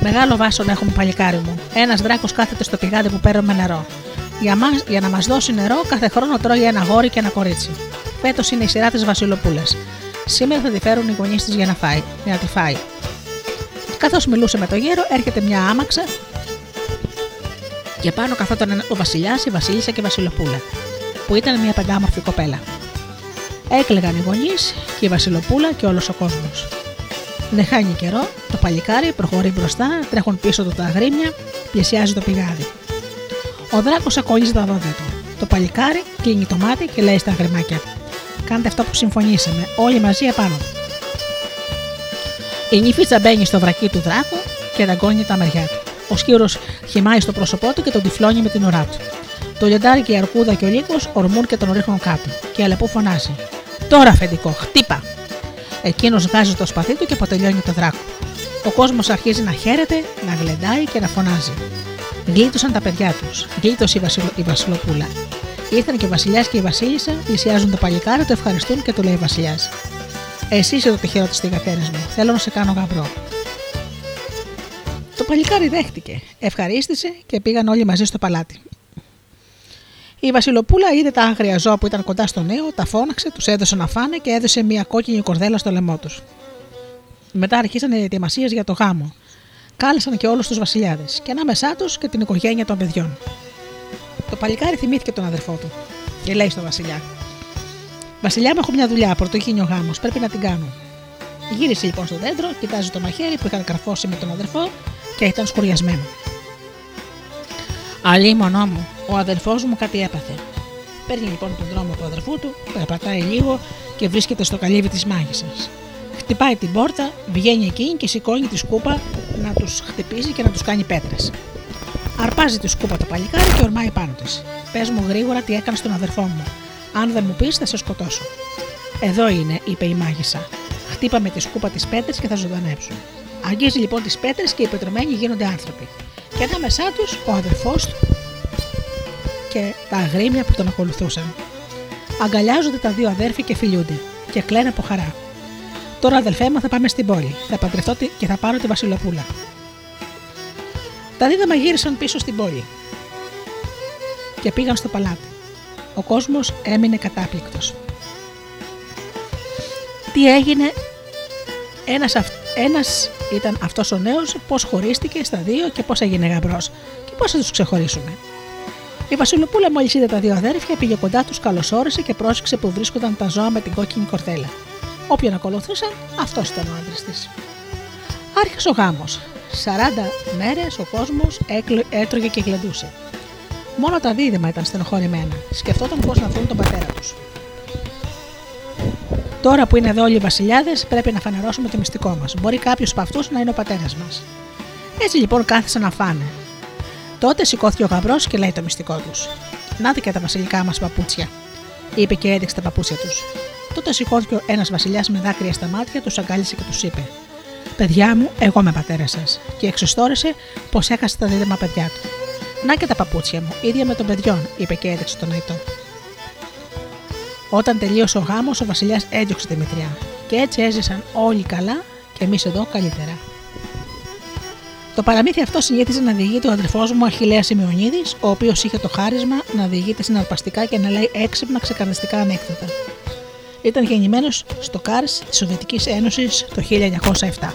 Μεγάλο βάσο έχουμε, παλικάρι μου. Ένας δράκος κάθεται στο πηγάδι που παίρνουμε νερό. Για, μας, για να μας δώσει νερό, κάθε χρόνο τρώει ένα γόρι και ένα κορίτσι. Φέτος είναι η σειρά της Βασιλοπούλας. Σήμερα θα τη φέρουν οι γονείς της για, να φάει, για να τη φάει. Καθώς μιλούσε με το γέρο, έρχεται μια άμαξα και πάνω καθόταν ο Βασιλιάς, η Βασίλισσα και η Βασιλοπούλα, που ήταν μια πεντάμορφη κοπέλα. Έκλεγαν οι γονείς και η Βασιλοπούλα και όλος ο κόσμος. Δεν χάνει καιρό, το παλικάρι προχωρεί μπροστά, τρέχουν πίσω του τα αγρίμια, πλησιάζει το πηγάδι. Ο δράκος ακολουθεί τα δόντια του. Το παλικάρι κλείνει το μάτι και λέει στα αγριμάκια: Κάντε αυτό που συμφωνήσαμε, όλοι μαζί επάνω. Η νύφιτσα μπαίνει στο βρακί του δράκου και δαγκώνει τα μεριά του. Ο σκύρος χυμάει στο πρόσωπό του και τον τυφλώνει με την ουρά του. Το λιοντάρι και η αρκούδα και ο λύκος ορμούν και τον ρίχνουν κάτω. Και η αλεπού φωνάζει: Τώρα, αφεντικό, χτύπα! Εκείνος βγάζει το σπαθί του και αποτελειώνει το δράκο. Ο κόσμος αρχίζει να χαίρεται, να γλεντάει και να φωνάζει. Γλίτωσαν τα παιδιά τους. Γλίτωσε η, βασιλο... η Βασιλοπούλα. Ήρθαν και ο Βασιλιάς και η Βασίλισσα, πλησιάζουν το παλικάρι, το ευχαριστούν και του λέει Βασιλιάς. Εσύ είσαι το τυχερό τη θηγατέρα μου. Θέλω να σε κάνω γαμπρό. Το παλικάρι δέχτηκε, ευχαρίστησε και πήγαν όλοι μαζί στο παλάτι. Η Βασιλοπούλα είδε τα άγρια ζώα που ήταν κοντά στο νέο, τα φώναξε, τους έδωσε να φάνε και έδωσε μια κόκκινη κορδέλα στο λαιμό τους. Μετά αρχίσαν οι ετοιμασίες για το γάμο. Κάλεσαν και όλους τους βασιλιάδες και ανάμεσά τους και την οικογένεια των παιδιών. Το παλικάρι θυμήθηκε τον αδερφό του και λέει στο Βασιλιά: Βασιλιά μου, έχω μια δουλειά. Πρωτογίνει ο γάμος. Πρέπει να την κάνω. Γύρισε λοιπόν στο δέντρο, κοιτάζει το μαχαίρι που είχαν καρφώσει με τον αδερφό και ήταν σκουριασμένο. Αλλήμονό μου, ο αδερφός μου κάτι έπαθε. Παίρνει λοιπόν τον δρόμο του αδερφού του, περπατάει λίγο και βρίσκεται στο καλύβι της μάγισσας. Χτυπάει την πόρτα, βγαίνει εκείνη και σηκώνει τη σκούπα να τους χτυπήσει και να τους κάνει πέτρες. Αρπάζει τη σκούπα το παλικάρι και ορμάει πάνω της. Πες μου γρήγορα τι έκανες στον αδερφό μου. Αν δεν μου πεις, θα σε σκοτώσω. Εδώ είναι, είπε η μάγισσα. Χτύπα με τη σκούπα τις πέτρες και θα ζωντανέψω. Αγγίζει λοιπόν τις πέτρες και οι πετρωμένοι γίνονται άνθρωποι. Και ανάμεσά τους ο αδερφός του και τα αγρίμια που τον ακολουθούσαν. Αγκαλιάζονται τα δύο αδέρφια και φιλιούνται και κλαίνε από χαρά. Τώρα, αδελφέ μου, θα πάμε στην πόλη. Θα παντρευτώ και θα πάρω τη Βασιλοπούλα. Τα δίδαμα γύρισαν πίσω στην πόλη και πήγαν στο παλάτι. Ο κόσμος έμεινε κατάπληκτος. Τι έγινε, ένας, ένας ήταν αυτός ο νέος, πώς χωρίστηκε στα δύο και πώς έγινε γαμπρός και πώς θα τους ξεχωρίσουμε. Η Βασιλοπούλα μόλις είδε τα δύο αδέρφια, πήγε κοντά τους, καλωσόρισε και πρόσεξε που βρίσκονταν τα ζώα με την κόκκινη κορδέλα. Όποιον ακολουθούσαν, αυτός ήταν ο άντρας της. Άρχισε ο γάμος. 40 μέρες ο κόσμος έτρωγε και γλεντούσε. Μόνο τα δίδυμα ήταν στενοχωρημένα. Σκεφτόταν πώς να βρουν τον πατέρα τους. Τώρα που είναι εδώ όλοι οι βασιλιάδες, πρέπει να φανερώσουμε το μυστικό μας. Μπορεί κάποιος από αυτούς να είναι ο πατέρας μας. Έτσι λοιπόν κάθισαν να φάνε. Τότε σηκώθηκε ο γαμπρός και λέει το μυστικό τους. Να και τα βασιλικά μας παπούτσια, είπε και έδειξε τα παπούτσια τους. Τότε σηκώθηκε ένας βασιλιάς με δάκρυα στα μάτια, τους αγκάλισε και τους είπε: Παιδιά μου, εγώ είμαι πατέρας σας. Και εξιστόρησε πως έχασε τα δίδυμα παιδιά του. Να και τα παπούτσια μου, ίδια με των παιδιών, είπε και έδειξε τον Αϊτό. Όταν τελείωσε ο γάμος, ο βασιλιάς έδιωξε τη μητριά. Και έτσι έζησαν όλοι καλά και εμείς εδώ καλύτερα. Το παραμύθι αυτό συνήθιζε να διηγείται ο αδερφό μου Αχηλέα Σημειονίδη, ο οποίος είχε το χάρισμα να διηγείται συναρπαστικά και να λέει έξυπνα ξεκαρδιστικά ανέκδοτα. Ήταν γεννημένος στο ΚΑΡΣ της Σοβιετικής Ένωσης το 1907.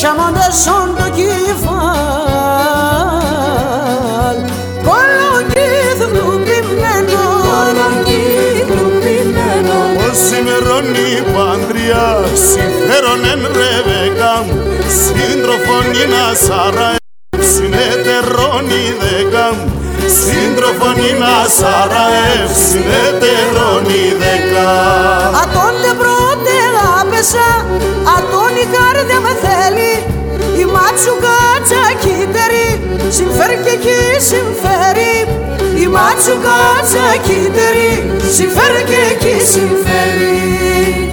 Και σαμώντας son το κεφάλ κολοκύθου γλουπημένο κολοκύθου γλουπημένο Ως σημερώνει παντριά συμφέρον εν Ρεβέκα σύντροφον είναι Σάρα συνεταιρώνει δέκα σύντροφον είναι Σάρα συνεταιρώνει δέκα Ατόντε πρώτε μέσα Αντώνη καρδιά με θέλει η μάτσου κάτσα κύτερη συμφέρει και εκεί συμφέρει. Η μάτσου κάτσα κύτερη συμφέρει και εκεί συμφέρει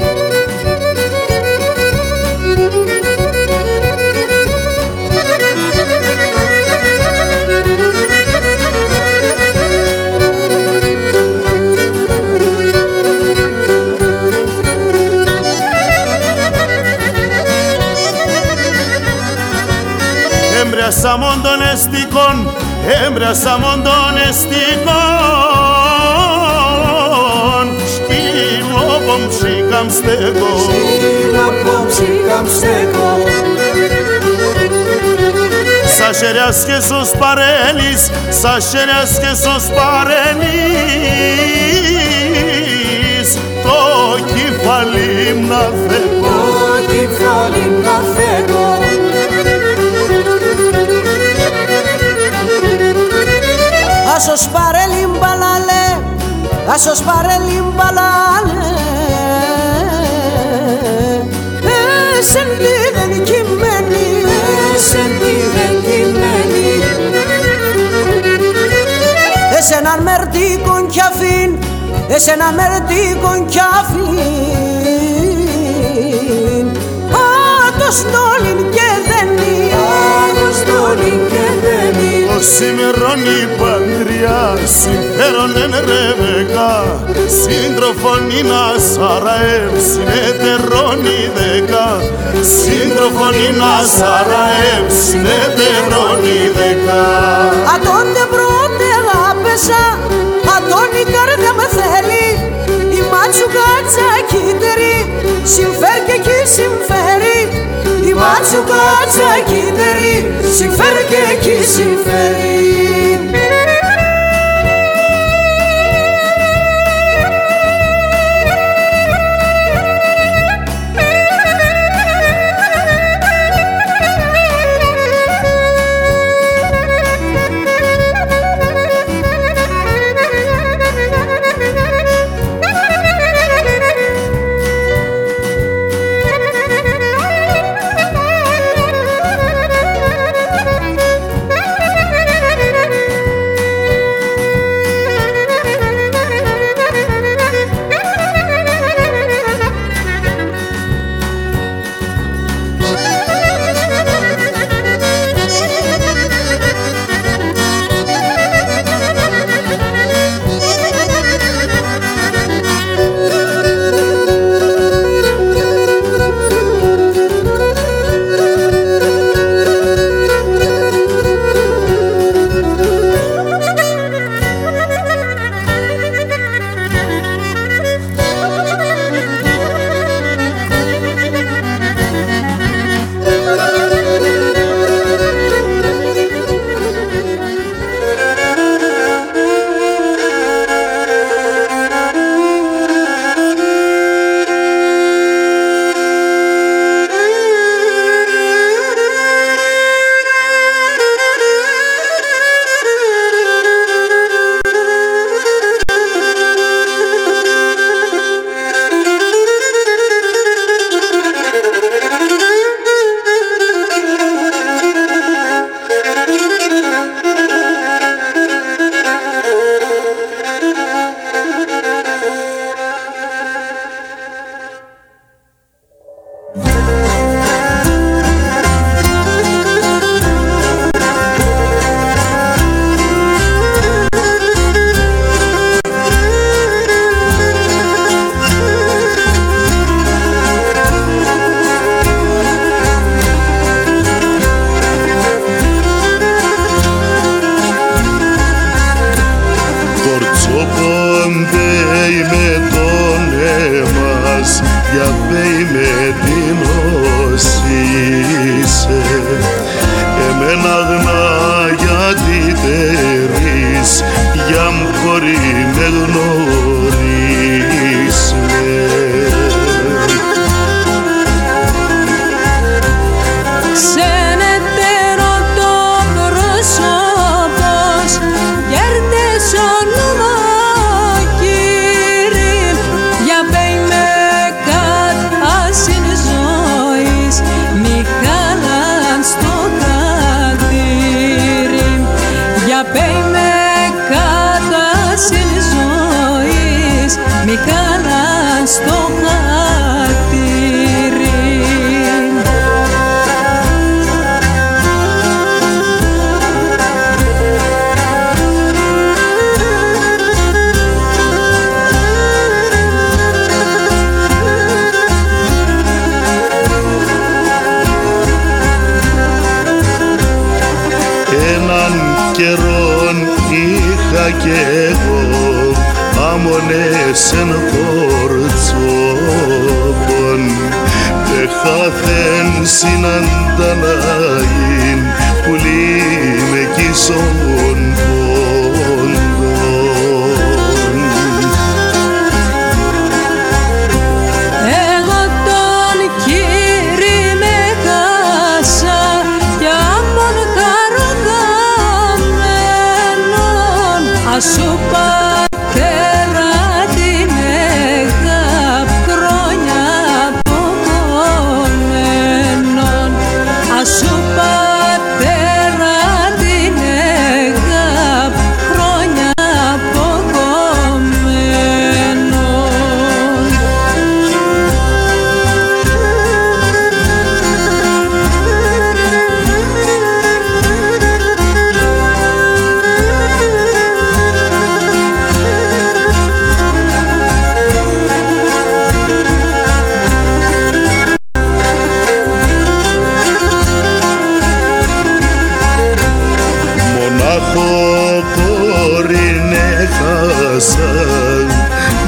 Έμπρασαμον των εστικών, έμπρασαμον των εστικών Σκύλο ψήκαμ στέκω Σκύλο ψήκαμ στέκω Σα χεριάς και στους παρέλεις, σα χεριάς και στους παρέλεις. Το κεφάλι να φέγω Το κεφάλι να φέγω Άσος παρελίμπαλαλε, άσος παρελίμπαλαλε Εσεν τι δεν κειμένη, Εσεν τι δεν κειμένη Εσέναν μερτίκον κι αφήν, εσέναν μερτίκον κι αφήν. Άτος στόλιν και δένει, Άτος στόλιν και δένει Το σημερώνει παντριά, συμφέρον εν ρεβεκά Σύντροφον είναι Σαραεύ, συνεταιρώνει δεκά Σύντροφον είναι Σαραεύ, συνεταιρώνει δεκά Ατόντε πρώτε αγάπησα, ατόν η καρδιά με θέλει. Η μάτσου κάτσα κύτερη, συμφέρει και εκεί συμφέρει Η μάτσου κάτσα κύτερη, συμφέρει και εκεί συμφέρει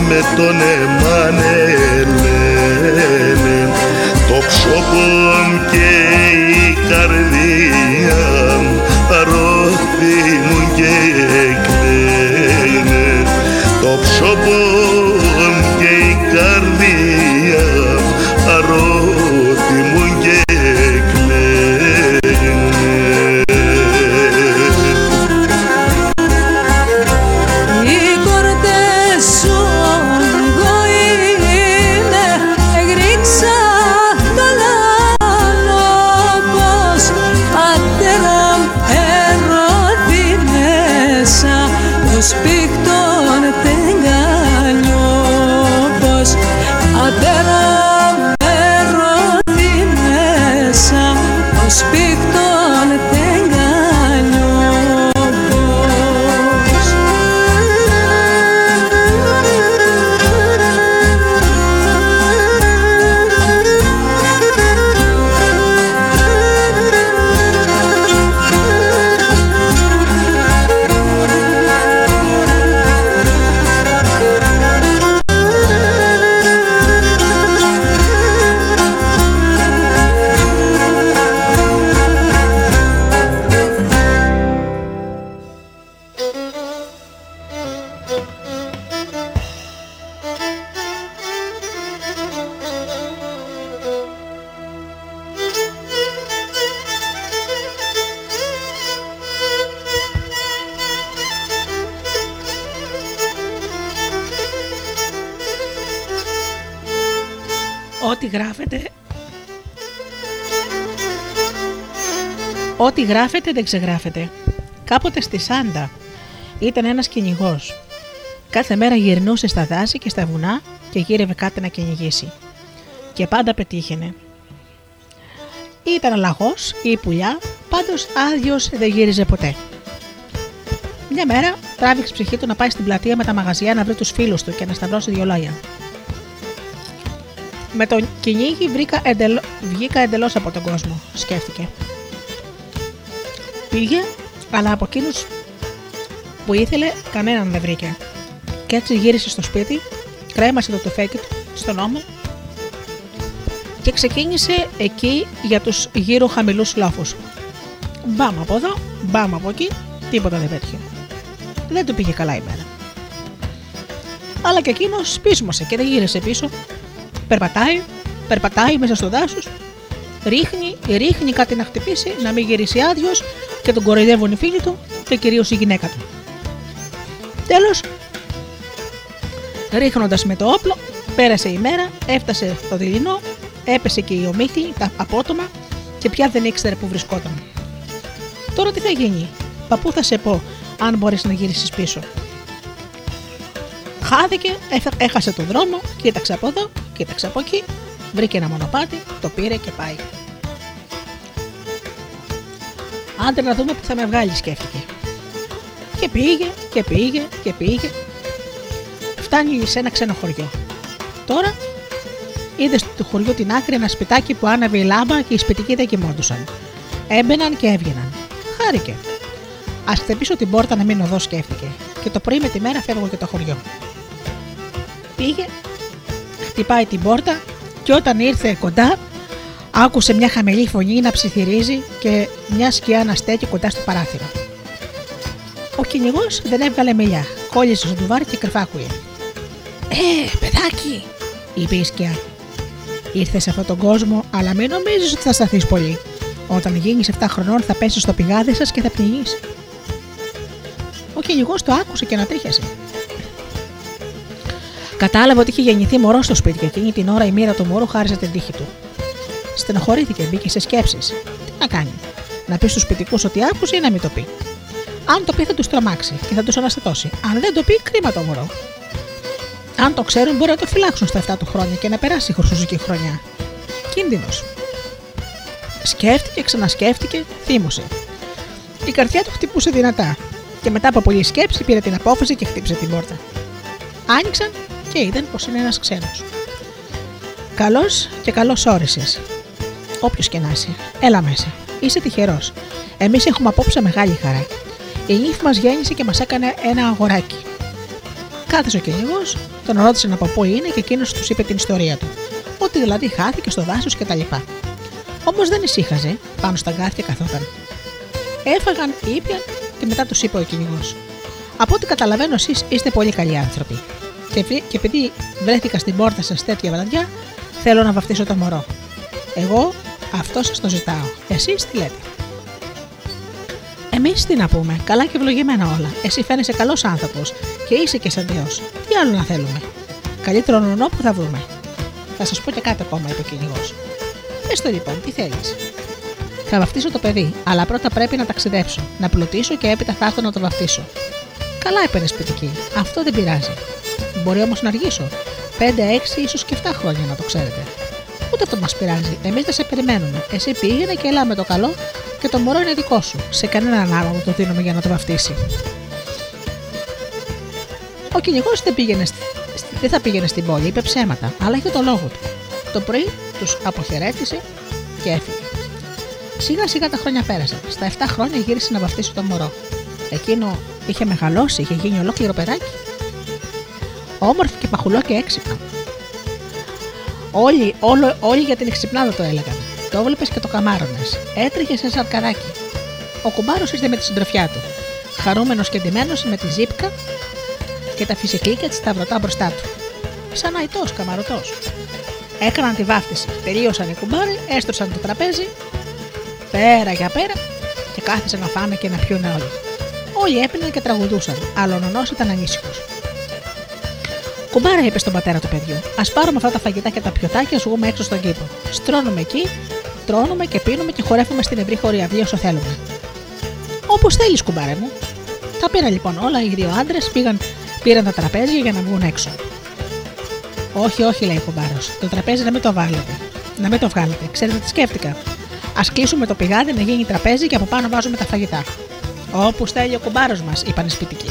με τον εμάνε λένε το ψώπον και γράφεται δεν ξεγράφεται. Κάποτε στη Σάντα ήταν ένας κυνηγός. Κάθε μέρα γυρνούσε στα δάση και στα βουνά και γύρευε κάτι να κυνηγήσει. Και πάντα πετύχαινε. Ή ήταν λαγός ή πουλιά, πάντως άδειος δεν γύριζε ποτέ. Μια μέρα τράβηξε ψυχή του να πάει στην πλατεία με τα μαγαζιά να βρει τους φίλους του και να σταυρώσει δυο λόγια. Με τον κυνήγι βρήκα εντελ... βγήκα εντελώς από τον κόσμο, σκέφτηκε. Πήγε, αλλά από εκείνους που ήθελε κανέναν δεν βρήκε. Και έτσι γύρισε στο σπίτι, κρέμασε το τουφέκι του στον ώμο και ξεκίνησε εκεί για τους γύρω χαμηλούς λόφους. Μπαμ από εδώ, μπαμ από εκεί, τίποτα δεν πέτυχε. Δεν του πήγε καλά η μέρα. Αλλά και εκείνος πείσμωσε και δεν γύρισε πίσω. Περπατάει, περπατάει μέσα στο δάσος, ρίχνει, ρίχνει κάτι να χτυπήσει, να μην γυρίσει άδειος και τον κοροϊδεύουν οι φίλοι του και κυρίως η γυναίκα του. Τέλος, ρίχνοντας με το όπλο, πέρασε η μέρα, έφτασε το δειλινό, έπεσε και η ομίχλη, τα απότομα και πια δεν ήξερε που βρισκόταν. Τώρα τι θα γίνει, παππού θα σε πω, αν μπορείς να γυρίσεις πίσω. Χάθηκε, έφε- έχασε τον δρόμο, κοίταξε από εδώ, κοίταξε από εκεί, βρήκε ένα μονοπάτι, το πήρε και πάει. Άντε να δούμε που θα με βγάλει, σκέφτηκε. Και πήγε και πήγε και πήγε. Φτάνει σε ένα ξένο χωριό. Τώρα είδες στο χωριό την άκρη ένα σπιτάκι που άναβε η λάμπα και οι σπιτικοί δεν κοιμόντουσαν. Έμπαιναν και έβγαιναν. Χάρηκε. Α χτυπήσω την πόρτα να μείνω εδώ, σκέφτηκε. και το πρωί με τη μέρα φεύγω και το χωριό. Πήγε, χτυπάει την πόρτα και όταν ήρθε κοντά άκουσε μια χαμηλή φωνή να ψιθυρίζει και μια σκιά να στέκει κοντά στο παράθυρο. Ο κυνηγός δεν έβγαλε μιλιά, κόλλησε στο ντουβάρ και κρυφάκουε. Ε, παιδάκι, είπε η σκιά. Ήρθες σε αυτόν τον κόσμο, αλλά μην νομίζεις ότι θα σταθείς πολύ. Όταν γίνεις 7 χρονών θα πέσεις στο πηγάδι σας και θα πνιγείς. Ο κυνηγός το άκουσε και ανατρίχιασε. Κατάλαβε ότι είχε γεννηθεί μωρό στο σπίτι και εκείνη την ώρα η μοίρα του μωρού χάριζε την τύχη του. Στενοχωρήθηκε, μπήκε σε σκέψεις. Τι να κάνει, να πει στους σπιτικού ότι άκουσε ή να μην το πει. Αν το πει θα τους τρομάξει και θα τους αναστατώσει. Αν δεν το πει, κρίμα το μωρό. Αν το ξέρουν, μπορεί να το φυλάξουν στα 7 του χρόνια και να περάσει η χρυσουζική χρονιά. Κίνδυνος. Σκέφτηκε, ξανασκέφτηκε, θύμωσε. Η καρδιά του χτυπούσε δυνατά και μετά από πολλή σκέψη πήρε την απόφαση και χτύπησε την πόρτα. Άνοιξαν και είδαν πως είναι ένας ξένος. Καλός και καλός όρισες. Όποιος και να είσαι, έλα μέσα. Είσαι τυχερός. Εμείς έχουμε απόψε μεγάλη χαρά. Η νύφη μας γέννησε και μας έκανε ένα αγοράκι. Κάθεσε ο κυνηγός, τον ρώτησαν από πού είναι και εκείνος τους είπε την ιστορία του. Ότι δηλαδή χάθηκε στο δάσος κτλ. Όμως δεν ησύχαζε, πάνω στα γκάθια καθόταν. Έφαγαν, ήπιαν και μετά τους είπε ο κυνηγός. Από ό,τι καταλαβαίνω, εσείς είστε πολύ καλοί άνθρωποι. Και, και επειδή βρέθηκα στην πόρτα σας τέτοια βραδιά, θέλω να βαφτίσω το μωρό. Εγώ αυτό σας το ζητάω. Εσείς τι λέτε; Εμείς τι να πούμε, καλά και ευλογημένα όλα. Εσύ φαίνεσαι καλός άνθρωπος και είσαι και σαν Θεός. Τι άλλο να θέλουμε; Καλύτερο νονό που θα βρούμε. Θα σας πω και κάτι ακόμα, είπε ο κυνηγός. Πες το λοιπόν, τι θέλεις; Θα βαφτίσω το παιδί, αλλά πρώτα πρέπει να ταξιδέψω, να πλουτίσω και έπειτα θα έρθω να το βαφτίσω. Καλά είπε σπιτική, αυτό δεν πειράζει. Μπορεί όμως να αργήσω. 5, 6, ίσως και 7 χρόνια να το ξέρετε. Ούτε αυτό μας πειράζει. Εμείς θα σε περιμένουμε. Εσύ πήγαινε και έλα με το καλό και το μωρό είναι δικό σου. Σε κανέναν άλλο το δίνουμε για να το βαφτίσει. Ο κυνηγός δεν, πήγαινε, δεν θα πήγαινε στην πόλη, είπε ψέματα, αλλά είχε το λόγο του. Το πρωί τους αποχαιρέτησε και έφυγε. Σιγά σιγά τα χρόνια πέρασαν. Στα 7 χρόνια γύρισε να βαφτίσει το μωρό. Εκείνο είχε μεγαλώσει, είχε γίνει ολόκληρο περάκι. Όμορφο και παχουλό και έξυπνο. Όλοι, όλο, όλοι για την εξυπνάδα το έλεγαν. Το έβλεπες και το καμάρωνες. Έτρεχες σε σαρκαδάκι. Ο κουμπάρος ήρθε με τη συντροφιά του. Χαρούμενος και ντυμένος με τη ζύπκα και τα φυσικλίκια της σταυρωτά μπροστά του. Σαν αϊτό, καμαρωτός. Έκαναν τη βάφτιση. Τελείωσαν οι κουμπάροι, έστρωσαν το τραπέζι, πέρα για πέρα και κάθισαν να φάνε και να πιούν όλοι. Όλοι έπιναν και τραγουδούσαν, αλλά ο νονός ήταν ανήσυχος. Κουμπάρα, είπε στον πατέρα του παιδιού, ας πάρουμε αυτά τα φαγητά και τα πιωτά και ας βγούμε έξω στον κήπο. Στρώνουμε εκεί, τρώνουμε και πίνουμε και χορεύουμε στην ευρύ χωρία όσο θέλουμε. Όπως θέλεις, κουμπάρε μου. Τα πήρα λοιπόν όλα, οι δύο άντρες πήραν τα τραπέζια για να βγουν έξω. Όχι, όχι, λέει ο κουμπάρος. Το τραπέζι να μην το βάλετε. Να μην το βγάλετε. Ξέρετε τι σκέφτηκα; Α κλείσουμε το πηγάδι να γίνει τραπέζι και από πάνω βάζουμε τα φαγητά. Όπως θέλει ο κουμπάρος μας, είπαν οι σπιτικοί.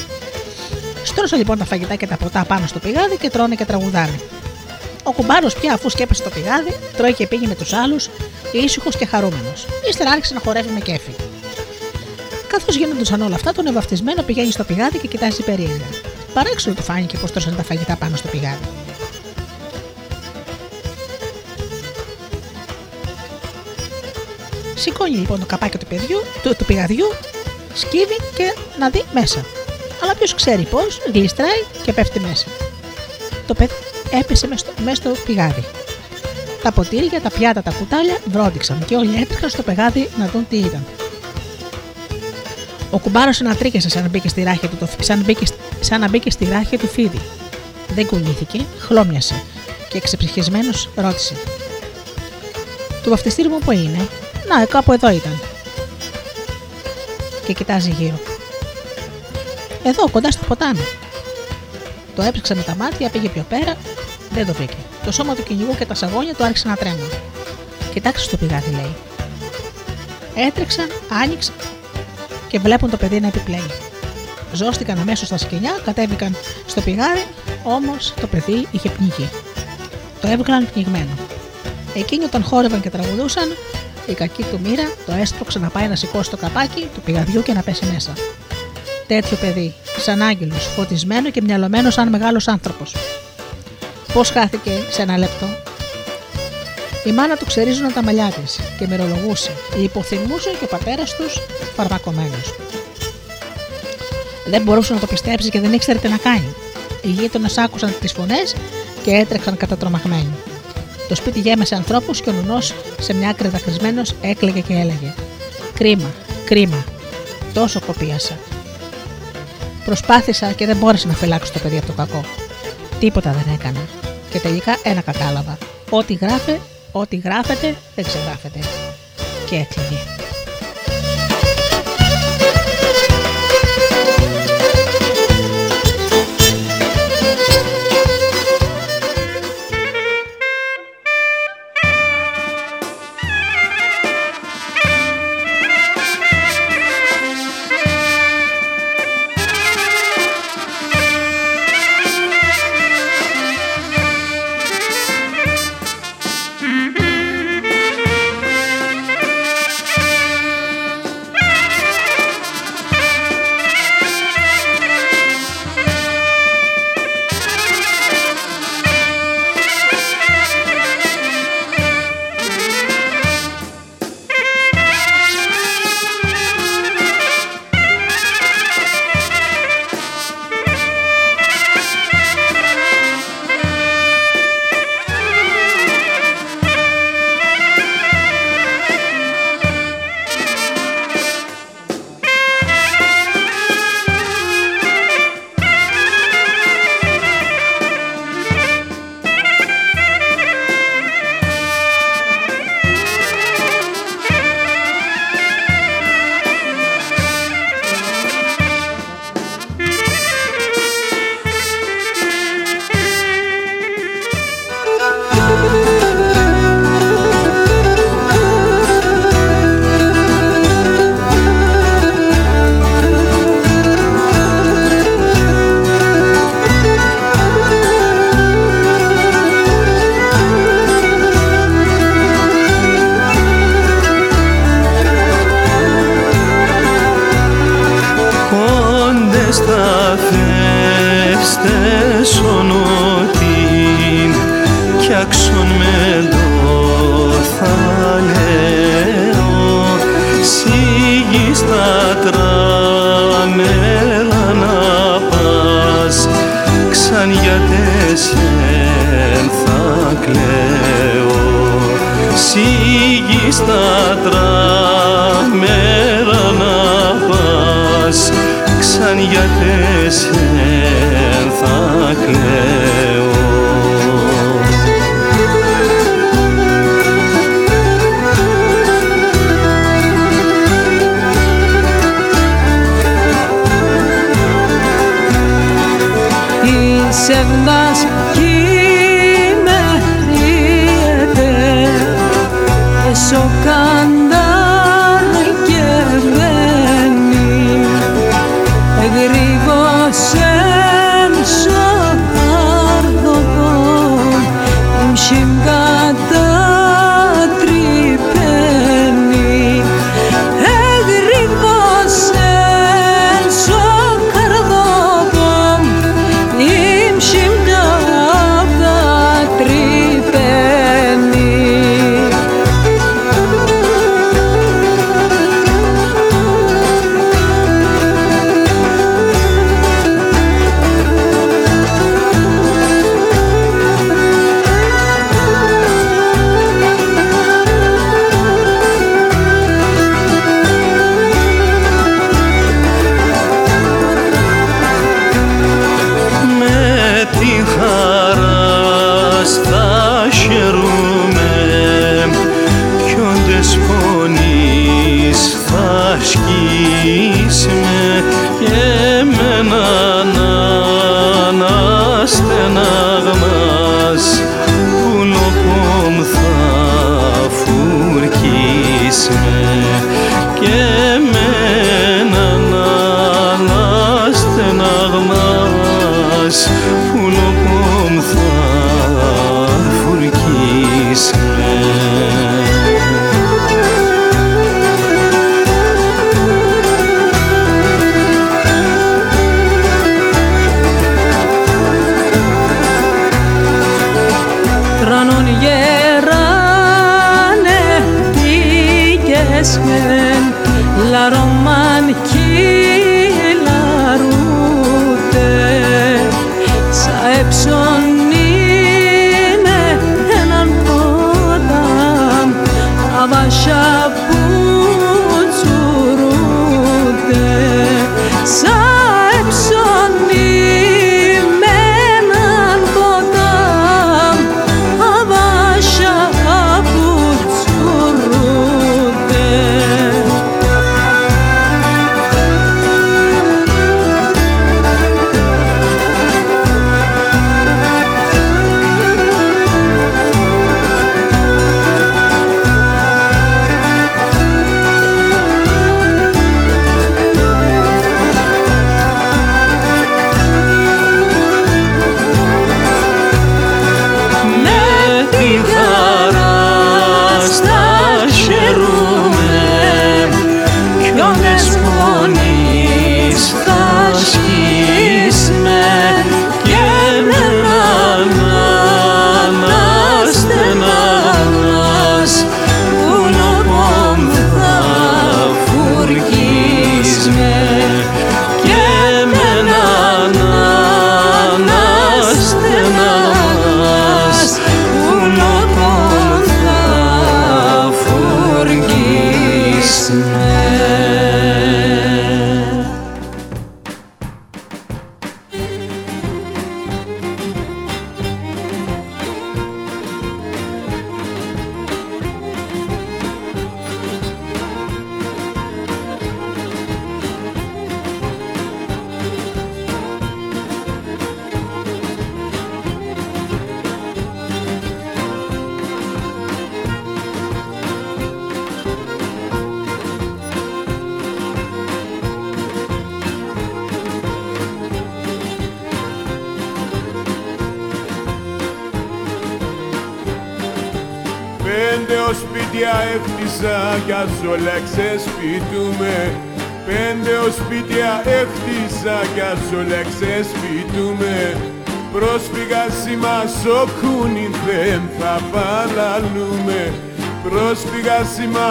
Στρώσα λοιπόν τα φαγητά και τα ποτά πάνω στο πηγάδι και τρώνε και τραγουδάνε. Ο κουμπάρος πια αφού σκέπασε το πηγάδι, τρώει και πήγε με τους άλλους, ήσυχος και χαρούμενος. Ύστερα άρχισε να χορεύει με κέφι. Καθώς γίνονταν όλα αυτά, τον ευαυτισμένο πηγαίνει στο πηγάδι και κοιτάζει περίεργα. Παράξενο του φάνηκε πως τρώσαν τα φαγητά πάνω στο πηγάδι. Σηκώνει λοιπόν το καπάκι του, παιδιού, του, του πηγαδιού, σκύβει και να δει μέσα. Αλλά ποιος ξέρει πώς, γλιστράει και πέφτει μέσα. Το παιδί έπεσε μέσα στο, μέσα στο πηγάδι. Τα ποτήρια, τα πιάτα, τα κουτάλια βρόντιξαν και όλοι έτρεχαν στο πηγάδι να δουν τι ήταν. Ο κουμπάρος ανατρίκησε σαν να μπήκε στη ράχη του, σαν, μπήκε, σαν να μπήκε στη ράχη του φίδι. Δεν κουνήθηκε, χλώμιασε και εξεψυχισμένο ρώτησε. Το βαφτιστήρι μου που είναι, να, κάπου εδώ ήταν. Και κοιτάζει γύρω. Εδώ, κοντά στο ποτάμι. Το έψαξε με τα μάτια, πήγε πιο πέρα, δεν το βρήκε. Το σώμα του κυνηγού και τα σαγόνια του άρχισαν να τρέμουν. Κοιτάξτε το πηγάδι, λέει. Έτρεξαν, άνοιξαν και βλέπουν το παιδί να επιπλέει. Ζώστηκαν αμέσως στα σκηνιά, κατέβηκαν στο πηγάδι, όμως το παιδί είχε πνιγεί. Το έβγαλαν πνιγμένο. Εκείνοι όταν χόρευαν και τραγουδούσαν, η κακή του μοίρα το έσπρωξε να πάει να σηκώσει το καπάκι του πηγαδιού και να πέσει μέσα. Τέτοιο παιδί, σαν άγγελος, φωτισμένο και μυαλωμένο σαν μεγάλος άνθρωπος. Πώς χάθηκε σε ένα λεπτό; Η μάνα του ξερίζουν τα μαλλιά της και μυρολογούσε. Υποθυμούσε και ο πατέρας τους φαρμακομένο. Δεν μπορούσε να το πιστέψει και δεν ήξερε τι να κάνει. Οι γείτονες άκουσαν τις φωνές και έτρεξαν κατατρομαγμένοι. Το σπίτι γέμεσε ανθρώπους και ο νουνός σε μια άκρη δακρυσμένο έκλαιγε και έλεγε: Κρίμα, κρίμα. Τόσο κοπίασα. Προσπάθησα και δεν μπόρεσα να φυλάξω το παιδί από το κακό. Τίποτα δεν έκανα. Και τελικά ένα κατάλαβα. Ό,τι γράφε, ό,τι γράφεται δεν ξεγράφεται. Και έκλαιγε.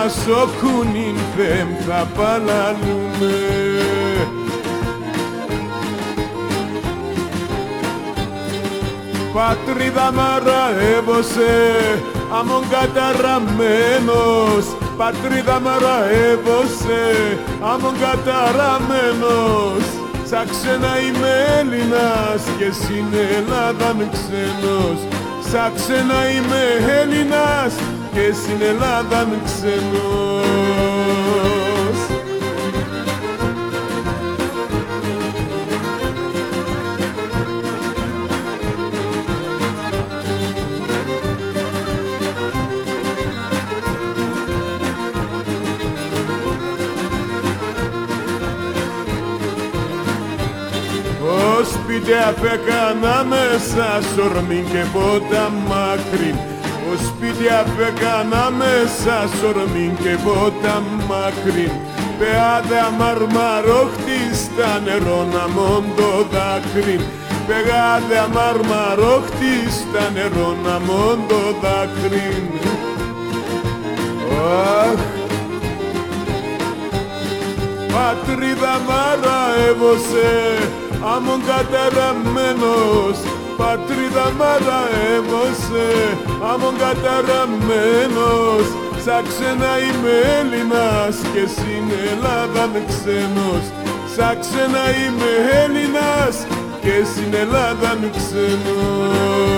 Στο κουνίν δεν θα παλαλούμε Πατρίδα μαραεύωσε αμον καταραμένος. Πατρίδα μαραεύωσε αμον καταραμένος. Σαν ξένα είμαι Έλληνας και στην Ελλάδα ξένος. Σαν ξένα είμαι Έλληνας και στην Ελλάδα ξενός σπίτι απέκανα μέσα σορμήν και πότα μάκρυν σπίτι έκανα μέσα σορμήν και βότα μακρύν. Πεάδε αμαρμαρόχτη στα νερό να μόντο δάκρυν. Πεγάδε αμαρμαρόχτη στα νερό να μόντο δάκρυν. Αχ. Πατρίδα μαραεύωσε άμον καταραμένος πατρίδα μαραεύωσε άμον καταραμένος. Σαν ξένα είμαι Έλληνας και στην Ελλάδα με ξένος. Σαν ξένα είμαι Έλληνας και στην Ελλάδα με ξένος.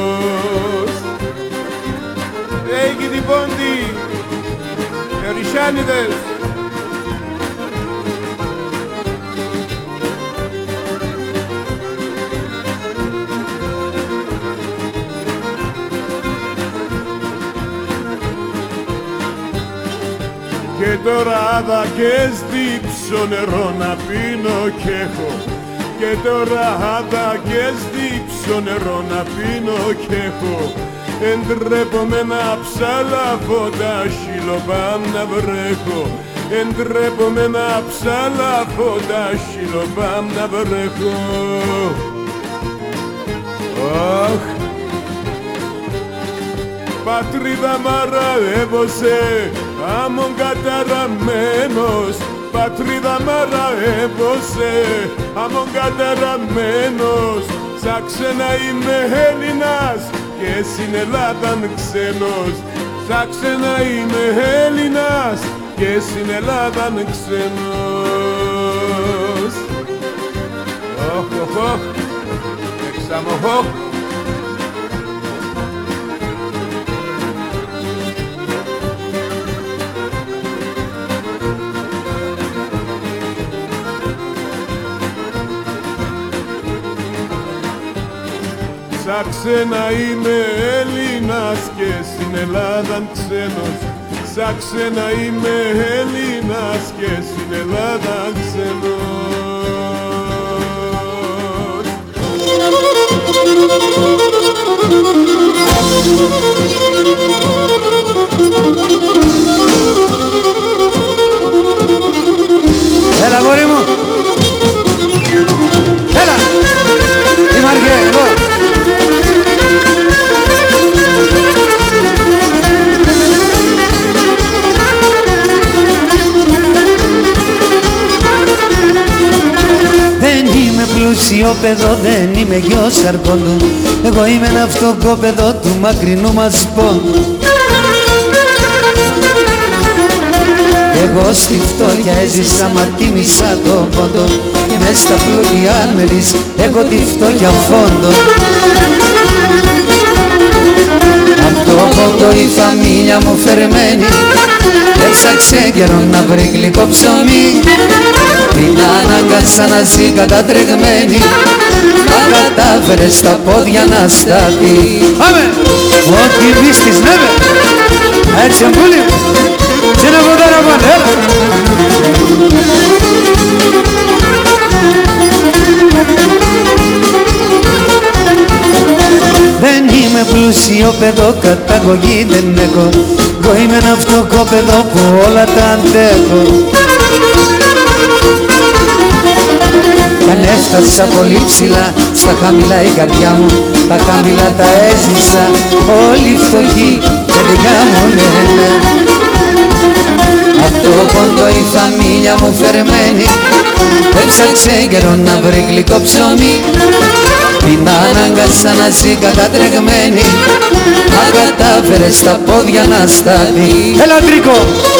Έγινε την πόντι, Ερισάνιδες τώρα δα και στύψω νερό να πίνω κι έχω. Και τώρα δα και στύψω νερό να πίνω κι έχω. Εντρέπομαι να ψαλαβώ τα σιλοπάμ να βρέχω. Εντρέπομαι να ψαλαβώ τα σιλοπάμ να βρέχω. Αχ, πατρίδα μαραεύωσε Άμον καταραμένος πατρίδα μαραεύωσε Άμον καταραμένος σαν ξένα είμαι Έλληνας και στην Ελλάδαν ξένος. Σαν ξένα είμαι Έλληνας και στην Ελλάδαν ξένος. Οχ, οχ, οχ, εξαμοχ, Σαν ξένα είμαι Έλληνας και στην Ελλάδα ξένος. Σαν ξένα είμαι Έλληνας και στην Ελλάδα ξένος. Έλα γόρι μου. Έλα. Είμαι εδώ πλούσιο παιδό, δεν είμαι γιος αρκόντου Εγώ είμαι ένα φτωχό του μακρινού μας πόντου Εγώ στη φτώχεια έζησα μα τίμησα το πόντο. Και μες στα πλούτια αν με δεις έχω τη φτώχεια φόντο Αυτό πόντο η φαμίλια μου φερμένη Έψαξε καιρό να βρει γλυκό ψωμί. Την αναγκάσα να ζει κατατρεγμένη. Μα κατάφερε στα πόδια να σταθεί. Πάμε! Ό,τι βρίσκεις ναι Έτσι αμπούλη Τι να πω τώρα έλα. Δεν είμαι πλούσιο παιδό, καταγωγή δεν έχω. Εγώ είμαι ένα φτωχό παιδό που όλα τα αντέχω. Κι αν έφτασα πολύ ψηλά, στα χαμηλά η καρδιά μου Τα χαμηλά τα έζησα, όλοι φτωχοί, παιδιά μου λένε. Αυτό πόντο η φαμίλια μου φερμένη. Έψαξε καιρό να βρει γλυκό ψωμί την ανάγκασα να ζει κατατρεγμένη Μα κατάφερε στα πόδια να σταθεί Έλα Τρίκο!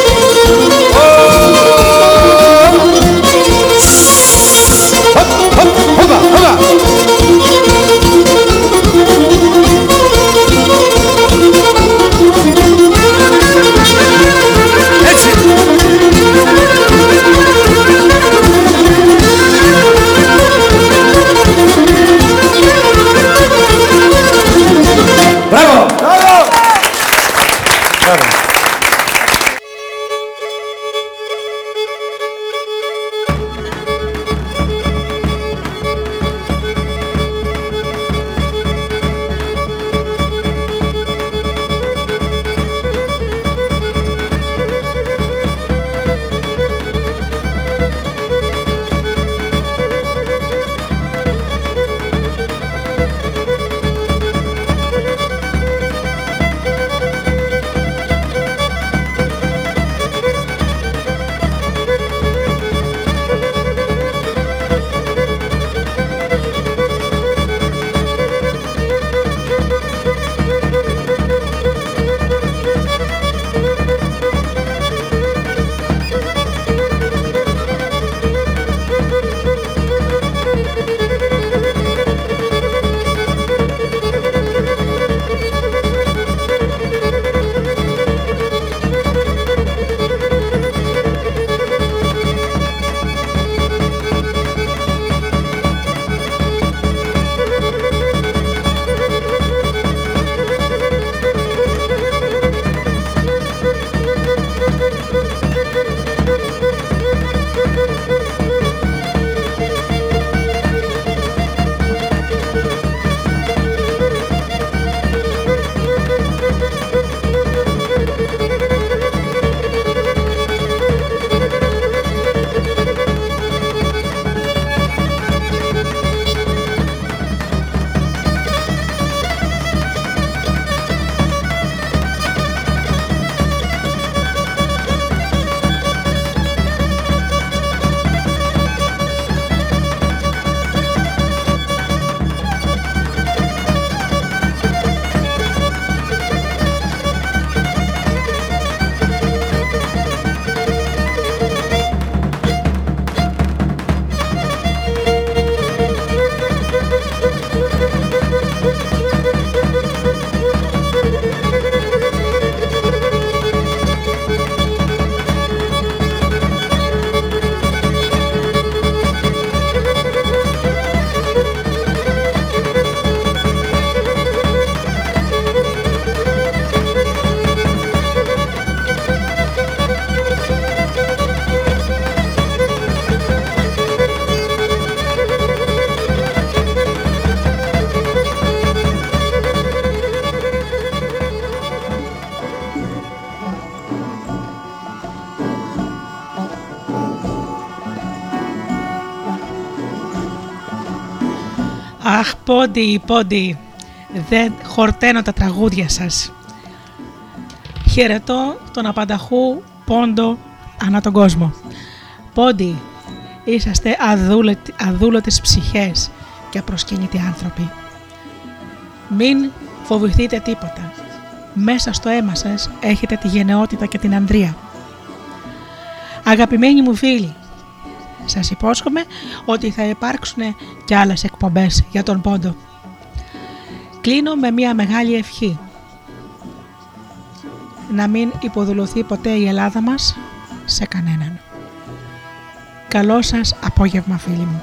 Πόντι, πόντι, δεν χορταίνω τα τραγούδια σας. Χαιρετώ τον απανταχού πόντο ανά τον κόσμο. Πόντι, είσαστε αδούλωτοι, αδούλωτες ψυχές και απροσκυνητοί άνθρωποι. Μην φοβηθείτε τίποτα. Μέσα στο αίμα σας έχετε τη γενναιότητα και την ανδρεία. Αγαπημένοι μου φίλοι, σας υπόσχομαι ότι θα υπάρξουν και άλλες εκπομπές για τον πόντο. Κλείνω με μια μεγάλη ευχή. Να μην υποδουλωθεί ποτέ η Ελλάδα μας σε κανέναν. Καλό σας απόγευμα φίλοι μου.